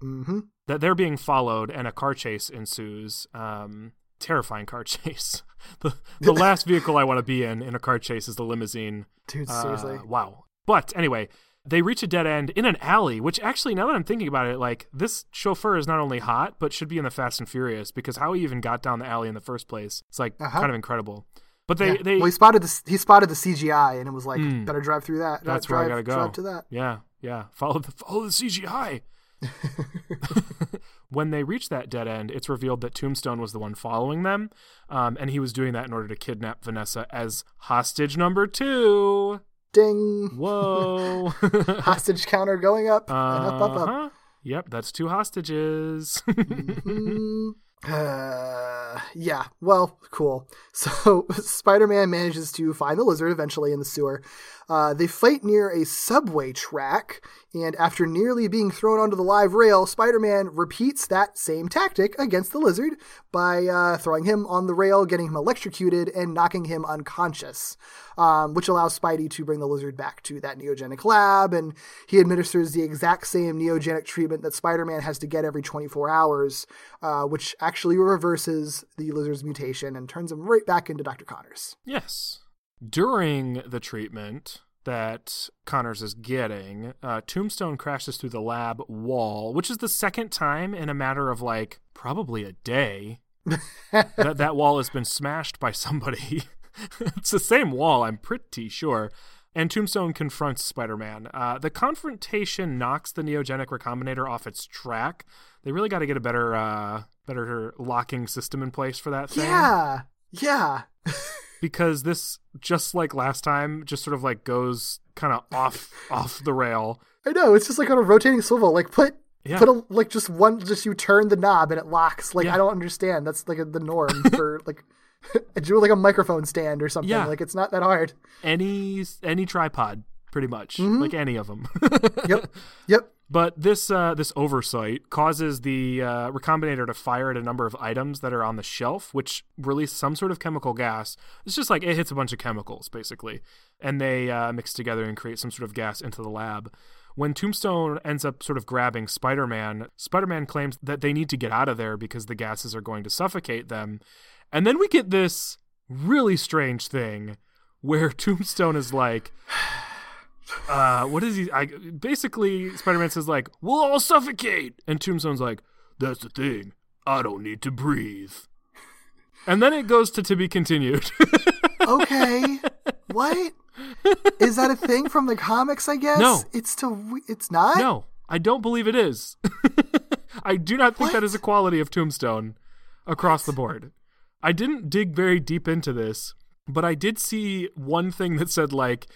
hmm That they're being followed and a car chase ensues. Um, terrifying car [laughs] chase. the the last vehicle I want to be in in a car chase is the limousine. Dude, Uh, seriously. wow. But anyway, they reach a dead end in an alley, which actually, now that I'm thinking about it, like this chauffeur is not only hot, but should be in the Fast and Furious because how he even got down the alley in the first place, it's like Uh-huh. kind of incredible. But they, Yeah. they, well, he spotted the he spotted the CGI and it was like, Hmm. better drive through that. that's drive, where I gotta go. Drive to that. Yeah, yeah. Follow the follow the CGI. [laughs] when they reach that dead end, it's revealed that Tombstone was the one following them, um, and he was doing that in order to kidnap Vanessa as hostage number two. Ding. Whoa! [laughs] Hostage counter going up and up, up, up. Uh-huh. Yep, that's two hostages. Mm, [laughs] Uh, yeah. Well, cool. So [laughs] Spider-Man manages to find the lizard eventually in the sewer. Uh, they fight near a subway track, and after nearly being thrown onto the live rail, Spider-Man repeats that same tactic against the lizard by uh, throwing him on the rail, getting him electrocuted, and knocking him unconscious, um, which allows Spidey to bring the lizard back to that neogenic lab, and he administers the exact same neogenic treatment that Spider-Man has to get every 24 hours, uh, which actually reverses the lizard's mutation and turns him right back into Dr. Connors. Yes. During the treatment that Connors is getting, uh, Tombstone crashes through the lab wall, which is the second time in a matter of like probably a day [laughs] that that wall has been smashed by somebody. [laughs] it's the same wall, I'm pretty sure. And Tombstone confronts Spider Man. Uh, the confrontation knocks the neogenic recombinator off its track. They really got to get a better, uh, better locking system in place for that thing Yeah. Yeah. [laughs] because this just like last time just sort of like goes kind of off [laughs] off the rail I know. It's just like on a rotating swivel. Like put Yeah. put a like just one just you turn the knob and it locks. Like Yeah. I don't understand. That's like the norm [laughs] for like [laughs] do like a microphone stand or something. Yeah. Like it's not that hard. any any tripod pretty much Mm-hmm. like any of them Yep. Yep. But this uh, this oversight causes the uh, recombinator to fire at a number of items that are on the shelf which release some sort of chemical gas. It's just like it hits a bunch of chemicals basically. And they uh, mix together and create some sort of gas into the lab. When Tombstone ends up sort of grabbing Spider Man, Spider Man claims that they need to get out of there because the gases are going to suffocate them. And then we get this really strange thing where [laughs] Tombstone is like, uh, what is he? I, basically, Spider Man says, like, we'll all suffocate. And Tombstone's like, that's the thing. I don't need to breathe. And then it goes to to be continued. [laughs] Okay. what? Is that a thing from the comics, I guess? No. It's to it's not? No, I don't believe it is. [laughs] I do not think that What? is a quality of Tombstone across the board. I didn't dig very deep into this, but I did see one thing that said like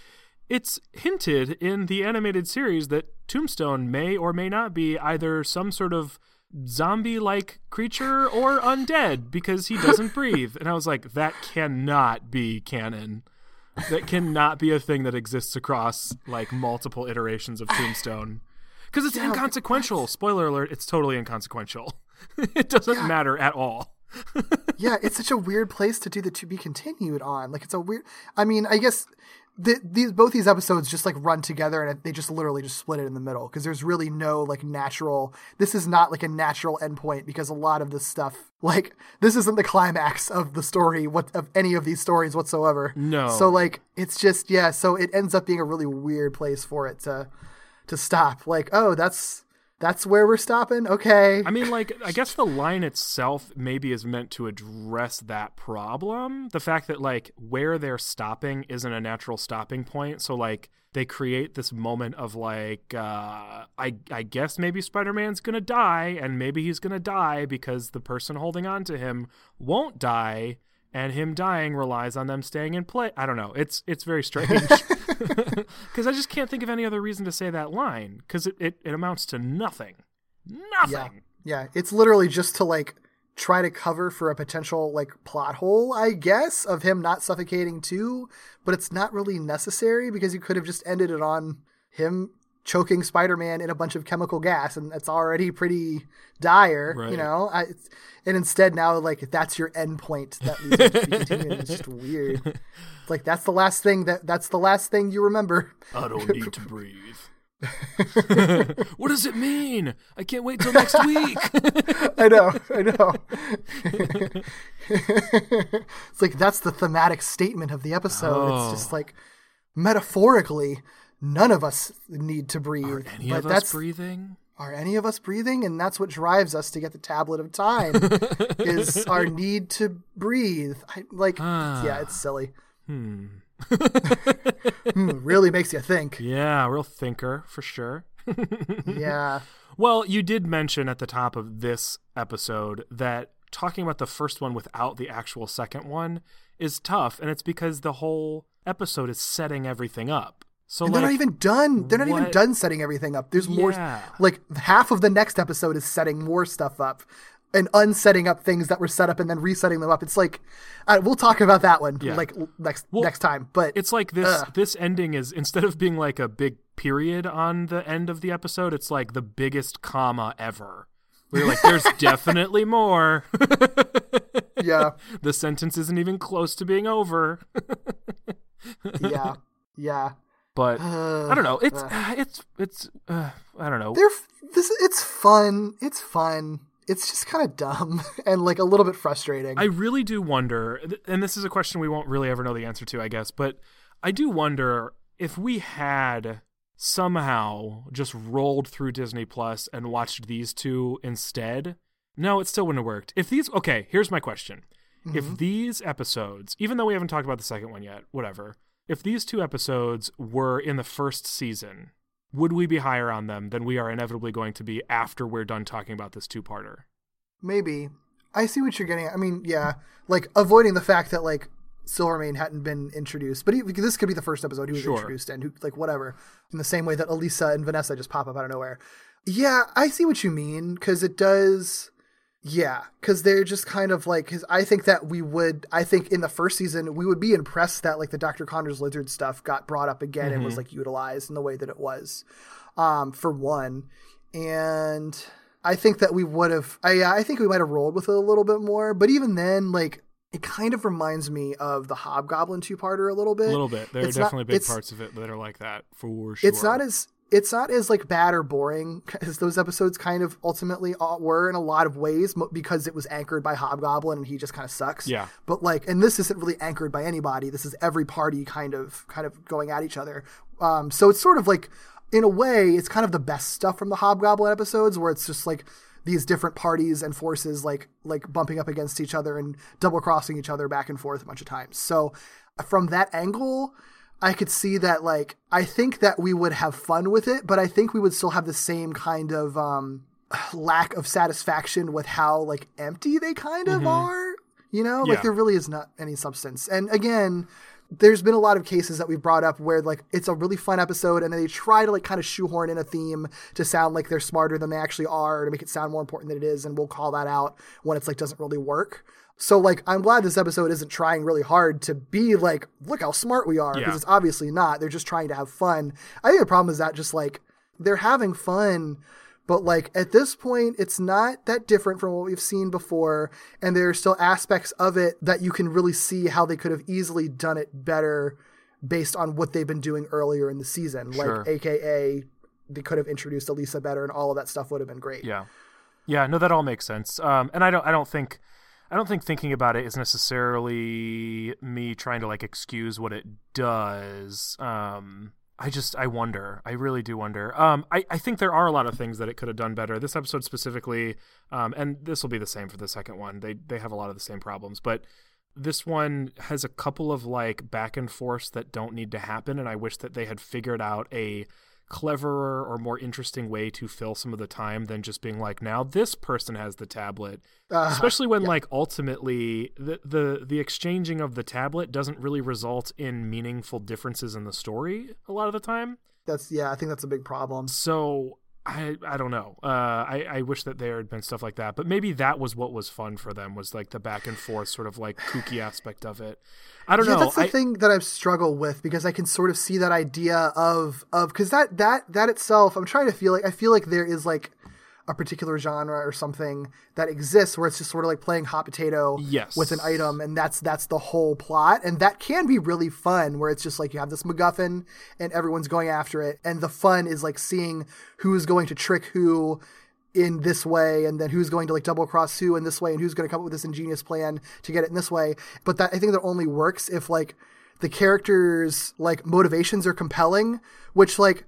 it's hinted in the animated series that Tombstone may or may not be either some sort of zombie like creature or [laughs] undead because he doesn't breathe. And I was like, that cannot be canon. That cannot be a thing that exists across like multiple iterations of [sighs] Tombstone. Because it's Yeah, inconsequential. Spoiler alert, it's totally inconsequential. [laughs] it doesn't matter at all. yeah, [laughs] it's such a weird place to do the to be continued on. Like it's a weird. I mean, I guess the, these both these episodes just like run together and they just literally just split it in the middle because there's really no like natural. This is not like a natural endpoint because a lot of this stuff like this isn't the climax of the story what of any of these stories whatsoever. No. So like it's just yeah. So it ends up being a really weird place for it to to stop. Like oh that's that's where we're stopping. Okay. I mean, like, I guess the line itself maybe is meant to address that problem. The fact that, like, where they're stopping isn't a natural stopping point. So, like, they create this moment of, like, uh, I, I guess maybe Spider Man's going to die, and maybe he's going to die because the person holding on to him won't die. And him dying relies on them staying in play. I don't know. It's it's very strange [laughs] [laughs] because I just can't think of any other reason to say that line because it, it, it amounts to nothing. Nothing. Yeah, it's literally just to like try to cover for a potential like plot hole, I guess, of him not suffocating too, but it's not really necessary because you could have just ended it on him choking Spider-Man in a bunch of chemical gas and it's already pretty dire, Right. you know? I, and instead now like that's your end point that needs to be continued. It's just weird. It's [laughs] like that's the last thing that that's the last thing you remember. I don't [laughs] need to breathe. [laughs] what does it mean? I can't wait till next week. I know, I know. it's like that's the thematic statement of the episode. Oh. It's just oh. like metaphorically, none of us need to breathe. Are any but of us that's breathing? are any of us breathing? And that's what drives us to get the tablet of time is [laughs] our need to breathe. I, like, Ah. yeah, it's silly. Hmm. Hmm, really makes you think. Yeah, real thinker for sure. [laughs] Yeah. Well, you did mention at the top of this episode that talking about the first one without the actual second one is tough, and it's because the whole episode is setting everything up. So And like, they're not even done. They're not even done setting everything up. There's more. Like half of the next episode is setting more stuff up. and unsetting up things that were set up and then resetting them up. It's like uh, we'll talk about that one Yeah. like next Well, next time. But It's like this Ugh. this ending is instead of being like a big period on the end of the episode, it's like the biggest comma ever. We're like, there's [laughs] definitely more. [laughs] yeah, the sentence isn't even close to being over. [laughs] yeah, yeah. But Uh, I don't know. [sighs] It's uh. [sighs] it's it's uh, I don't know. They're this. It's fun. It's fun. It's just kind of dumb [laughs] and like a little bit frustrating. I really do wonder, and this is a question we won't really ever know the answer to, I guess, but I do wonder if we had somehow just rolled through Disney Plus and watched these two instead. No, it still wouldn't have worked. If these, okay, here's my question. If these episodes, even though we haven't talked about the second one yet, whatever, if these two episodes were in the first season, would we be higher on them than we are inevitably going to be after we're done talking about this two parter? Maybe. I see what you're getting at. I mean, yeah, like avoiding the fact that like Silvermane hadn't been introduced, but he, this could be the first episode he was Sure. introduced in, who like whatever. In the same way that Elisa and Vanessa just pop up out of nowhere. Yeah, I see what you mean because it does. Yeah, because they're just kind of like. Cause I think that we would. I think in the first season we would be impressed that like the Dr. Connors lizard stuff got brought up again and was like utilized in the way that it was. Um, for one, and I think that we would have. I I think we might have rolled with it a little bit more. But even then, like it kind of reminds me of the Hobgoblin two parter a little bit. A little bit. There are It's not- definitely big parts of it that are like that for sure. It's not as it's not as like bad or boring as those episodes kind of ultimately were in a lot of ways because it was anchored by Hobgoblin and he just kind of sucks. Yeah. But like, and this isn't really anchored by anybody. This is every party kind of kind of going at each other. Um, so it's sort of like, in a way, it's kind of the best stuff from the Hobgoblin episodes where it's just like these different parties and forces like like bumping up against each other and double crossing each other back and forth a bunch of times. So from that angle, I could see that like I think that we would have fun with it, but I think we would still have the same kind of um [sighs] lack of satisfaction with how like empty they kind of are. You know, Yeah. like there really is not any substance. And again, there's been a lot of cases that we've brought up where like it's a really fun episode and then they try to like kind of shoehorn in a theme to sound like they're smarter than they actually are to make it sound more important than it is and we'll call that out when it's like doesn't really work. So like I'm glad this episode isn't trying really hard to be like look how smart we are because Yeah. it's obviously not. They're just trying to have fun. I think the problem is that just like they're having fun but like at this point it's not that different from what we've seen before and there are still aspects of it that you can really see how they could have easily done it better based on what they've been doing earlier in the season Sure. like aka they could have introduced Elisa better and all of that stuff would have been great Yeah, yeah. No, that all makes sense. Um, and I don't, I don't think, I don't think thinking about it is necessarily me trying to like excuse what it does. Um, I just, I wonder. I really do wonder. Um, I, I think there are a lot of things that it could have done better. This episode specifically, um, and this will be the same for the second one. They, they have a lot of the same problems, but this one has a couple of like back and forths that don't need to happen and i wish that they had figured out a cleverer or more interesting way to fill some of the time than just being like now this person has the tablet. Uh, especially when like ultimately the, the the exchanging of the tablet doesn't really result in meaningful differences in the story a lot of the time. That's yeah i think that's a big problem. So I I don't know. Uh, I I wish that there had been stuff like that, but maybe that was what was fun for them was like the back and forth sort of like kooky aspect of it. I don't yeah, know. that's the I, thing that I've struggled with because I can sort of see that idea of of because that that that itself, I'm trying to feel like I feel like there is like a particular genre or something that exists where it's just sort of like playing hot potato Yes. with an item and that's that's the whole plot and that can be really fun where it's just like you have this MacGuffin and everyone's going after it and the fun is like seeing who's going to trick who in this way and then who's going to like double cross who in this way and who's going to come up with this ingenious plan to get it in this way but that i think that only works if like the characters like motivations are compelling which like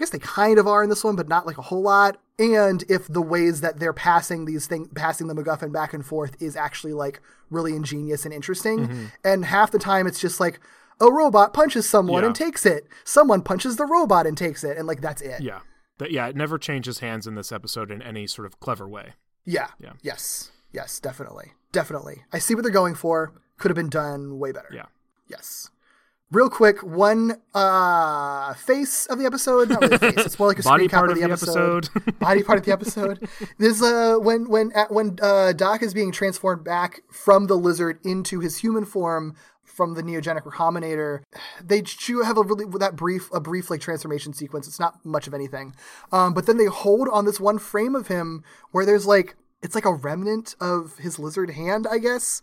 guess they kind of are in this one but not like a whole lot and if the ways that they're passing these things passing the macguffin back and forth is actually like really ingenious and interesting mm-hmm. and half the time it's just like a robot punches someone Yeah. and takes it someone punches the robot and takes it and like that's it yeah. That yeah, it never changes hands in this episode in any sort of clever way. Yeah. Yeah. Yes. Yes, definitely. Definitely. I see what they're going for. Could have been done way better. Yeah. Yes. Real quick, one uh, face of the episode. Not really a face. It's more like a [laughs] Body screen part of the, episode. episode. [laughs] Body part of the episode. There's uh when when at, when uh, Doc is being transformed back from the lizard into his human form from the neogenic recombinator. They do have a really that brief a brief like transformation sequence. It's not much of anything, um, but then they hold on this one frame of him where there's like it's like a remnant of his lizard hand, I guess.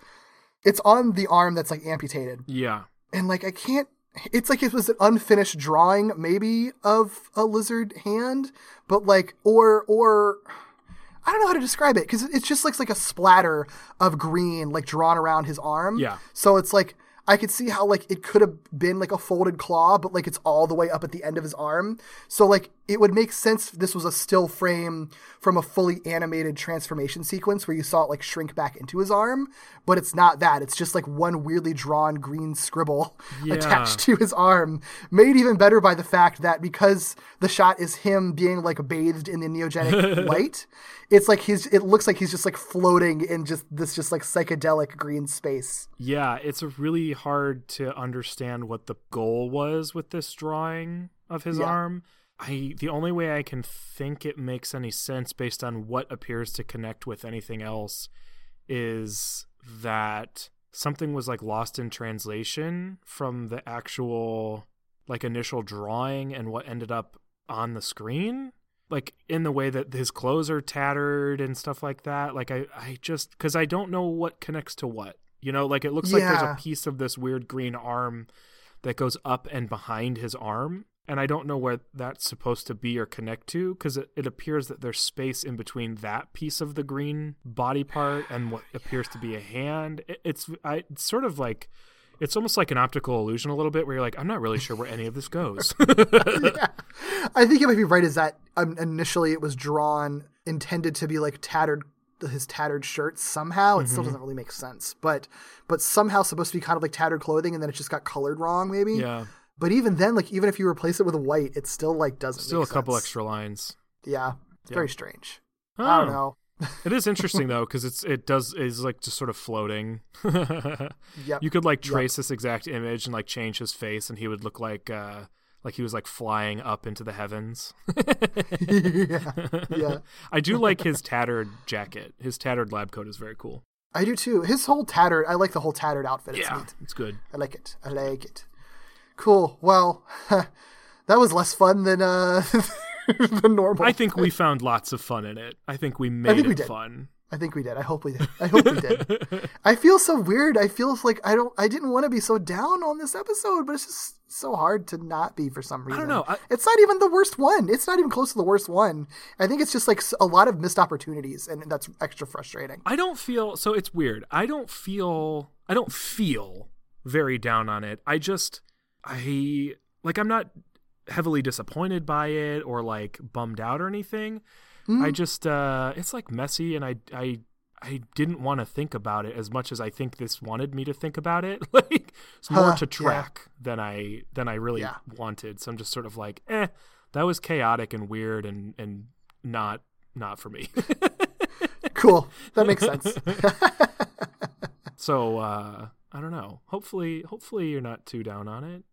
It's on the arm that's like amputated yeah. And like I can't. It's like it was an unfinished drawing, maybe of a lizard hand, but like or or I don't know how to describe it because it just looks like a splatter of green like drawn around his arm. Yeah. So it's like I could see how like it could have been like a folded claw, but like it's all the way up at the end of his arm. So like it would make sense if this was a still frame from a fully animated transformation sequence where you saw it like shrink back into his arm, but it's not that. It's just like one weirdly drawn green scribble [laughs] Yeah. attached to his arm, made even better by the fact that because the shot is him being like bathed in the neogenic [laughs] light, it's like he's it looks like he's just like floating in just this just like psychedelic green space. Yeah, it's really hard to understand what the goal was with this drawing of his Yeah. arm. I the only way I can think it makes any sense based on what appears to connect with anything else is that something was like lost in translation from the actual like initial drawing and what ended up on the screen like in the way that his clothes are tattered and stuff like that like i i just because i don't know what connects to what you know? Like it looks like there's a piece of this weird green arm that goes up and behind his arm and i don't know where that's supposed to be or connect to because it, it appears that there's space in between that piece of the green body part and what appears to be a hand. It, it's I, it's sort of like it's almost like an optical illusion a little bit where you're like i'm not really sure where any of this goes. [laughs] Yeah. I think it might be right is that um, initially it was drawn intended to be like tattered his tattered shirt somehow. It still doesn't really make sense but but somehow supposed to be kind of like tattered clothing and then it just got colored wrong maybe. Yeah. But even then like even if you replace it with white it still like doesn't still a make couple extra lines. Yeah. It's Yeah. very strange. I don't Oh. know It is interesting though because it's it does is like just sort of floating. [laughs] Yep. You could like Yep. trace this exact image and like change his face, and he would look like uh like he was like flying up into the heavens. [laughs] yeah yeah [laughs] I do like his tattered jacket. His tattered lab coat is very cool. i do too his whole tattered i like the whole tattered outfit it's yeah, neat it's good. I like it. I like it. Cool. Well, that was less fun than uh [laughs] the normal. I think we found lots of fun in it. I think we made think it we did. fun. I think we did. I hope we did. I hope we did. [laughs] I feel so weird. I feel like I don't. I didn't want to be so down on this episode, but it's just so hard to not be for some reason. I don't know. I- it's not even the worst one. It's not even close to the worst one. I think it's just like a lot of missed opportunities, and that's extra frustrating. I don't feel so it's weird. I don't feel I don't feel very down on it. I just I like I'm not heavily disappointed by it or like bummed out or anything. I just uh it's like messy and I I I didn't want to think about it as much as I think this wanted me to think about it. [laughs] like it's more Huh, to yeah. track than I than I really Yeah. wanted. So I'm just sort of like, eh, that was chaotic and weird and and not not for me. [laughs] Cool. That makes [laughs] sense. So uh I don't know. Hopefully hopefully you're not too down on it.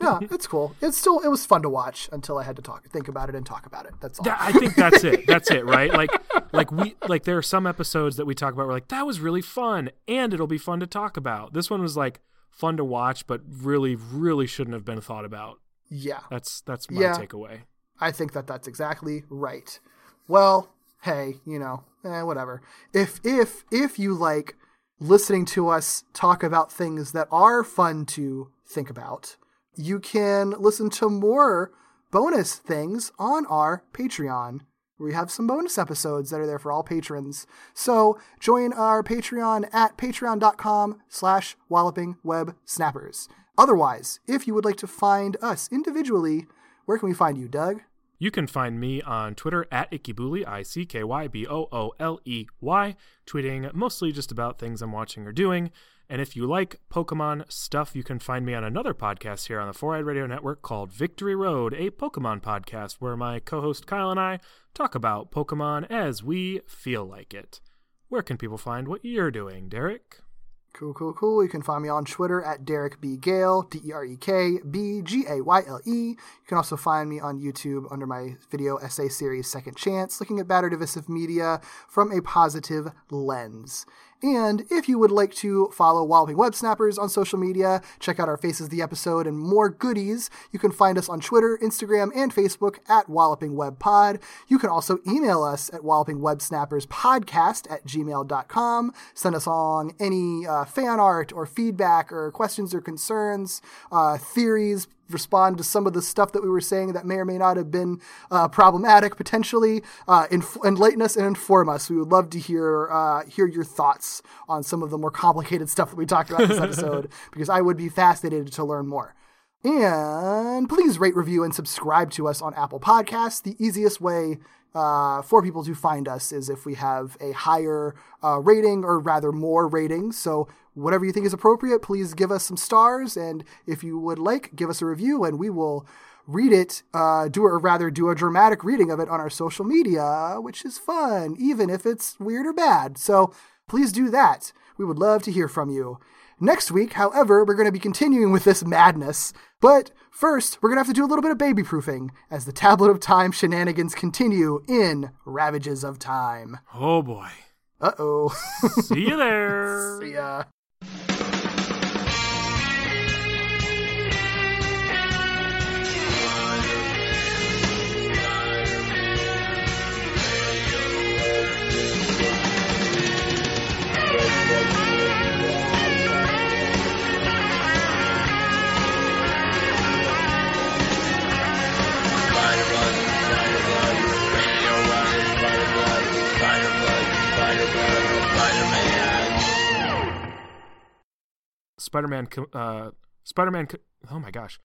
Yeah, it's cool. It's still it was fun to watch until I had to talk, think about it, and talk about it. That's all. I think that's it. That's it, [laughs] right? Like like we like there are some episodes that we talk about we're like that was really fun and it'll be fun to talk about. This one was like fun to watch but really really shouldn't have been thought about. yeah. That's that's my Yeah. takeaway. I think that that's exactly right. Well, hey, you know, eh, whatever. If if if you like listening to us talk about things that are fun to think about, you can listen to more bonus things on our Patreon. We have some bonus episodes that are there for all patrons. So join our Patreon at patreon.com slash walloping web snappers. Otherwise, if you would like to find us individually, where can we find you, Doug? You can find me on Twitter at Ickybooley, I C K Y B O O L E Y, tweeting mostly just about things I'm watching or doing. And if you like Pokemon stuff, you can find me on another podcast here on the Four Eyed Radio Network called Victory Road, a Pokemon podcast where my co host Kyle and I talk about Pokemon as we feel like it. Where can people find what you're doing, Derek? Cool, cool, cool. You can find me on Twitter at Derek B. Gayle, D E R E K B G A Y L E. You can also find me on YouTube under my video essay series Second Chance, looking at battered divisive media from a positive lens. And if you would like to follow Walloping Web Snappers on social media, check out our Faces the Episode and more goodies, you can find us on Twitter, Instagram, and Facebook at Walloping Web Pod. You can also email us at wallopingwebsnapperspodcast at gmail.com. Send us on any uh, fan art or feedback or questions or concerns, uh, theories, respond to some of the stuff that we were saying that may or may not have been uh, problematic potentially uh, inf- enlighten us and inform us. We would love to hear uh, hear your thoughts on some of the more complicated stuff that we talked about this episode [laughs] because i would be fascinated to learn more. And please rate review and subscribe to us on apple podcasts the easiest way uh, for people to find us is if we have a higher uh, rating or rather more ratings. So whatever you think is appropriate, please give us some stars. And if you would like, give us a review and we will read it, uh, do or rather do a dramatic reading of it on our social media, which is fun, even if it's weird or bad. So please do that. We would love to hear from you. Next week, however, we're going to be continuing with this madness. But first, we're going to have to do a little bit of baby proofing as the Tablet of Time shenanigans continue in Ravages of Time. Oh boy. Uh oh. See you there. [laughs] See ya. Spider-Man. co- Uh, Spider-Man. Oh my gosh.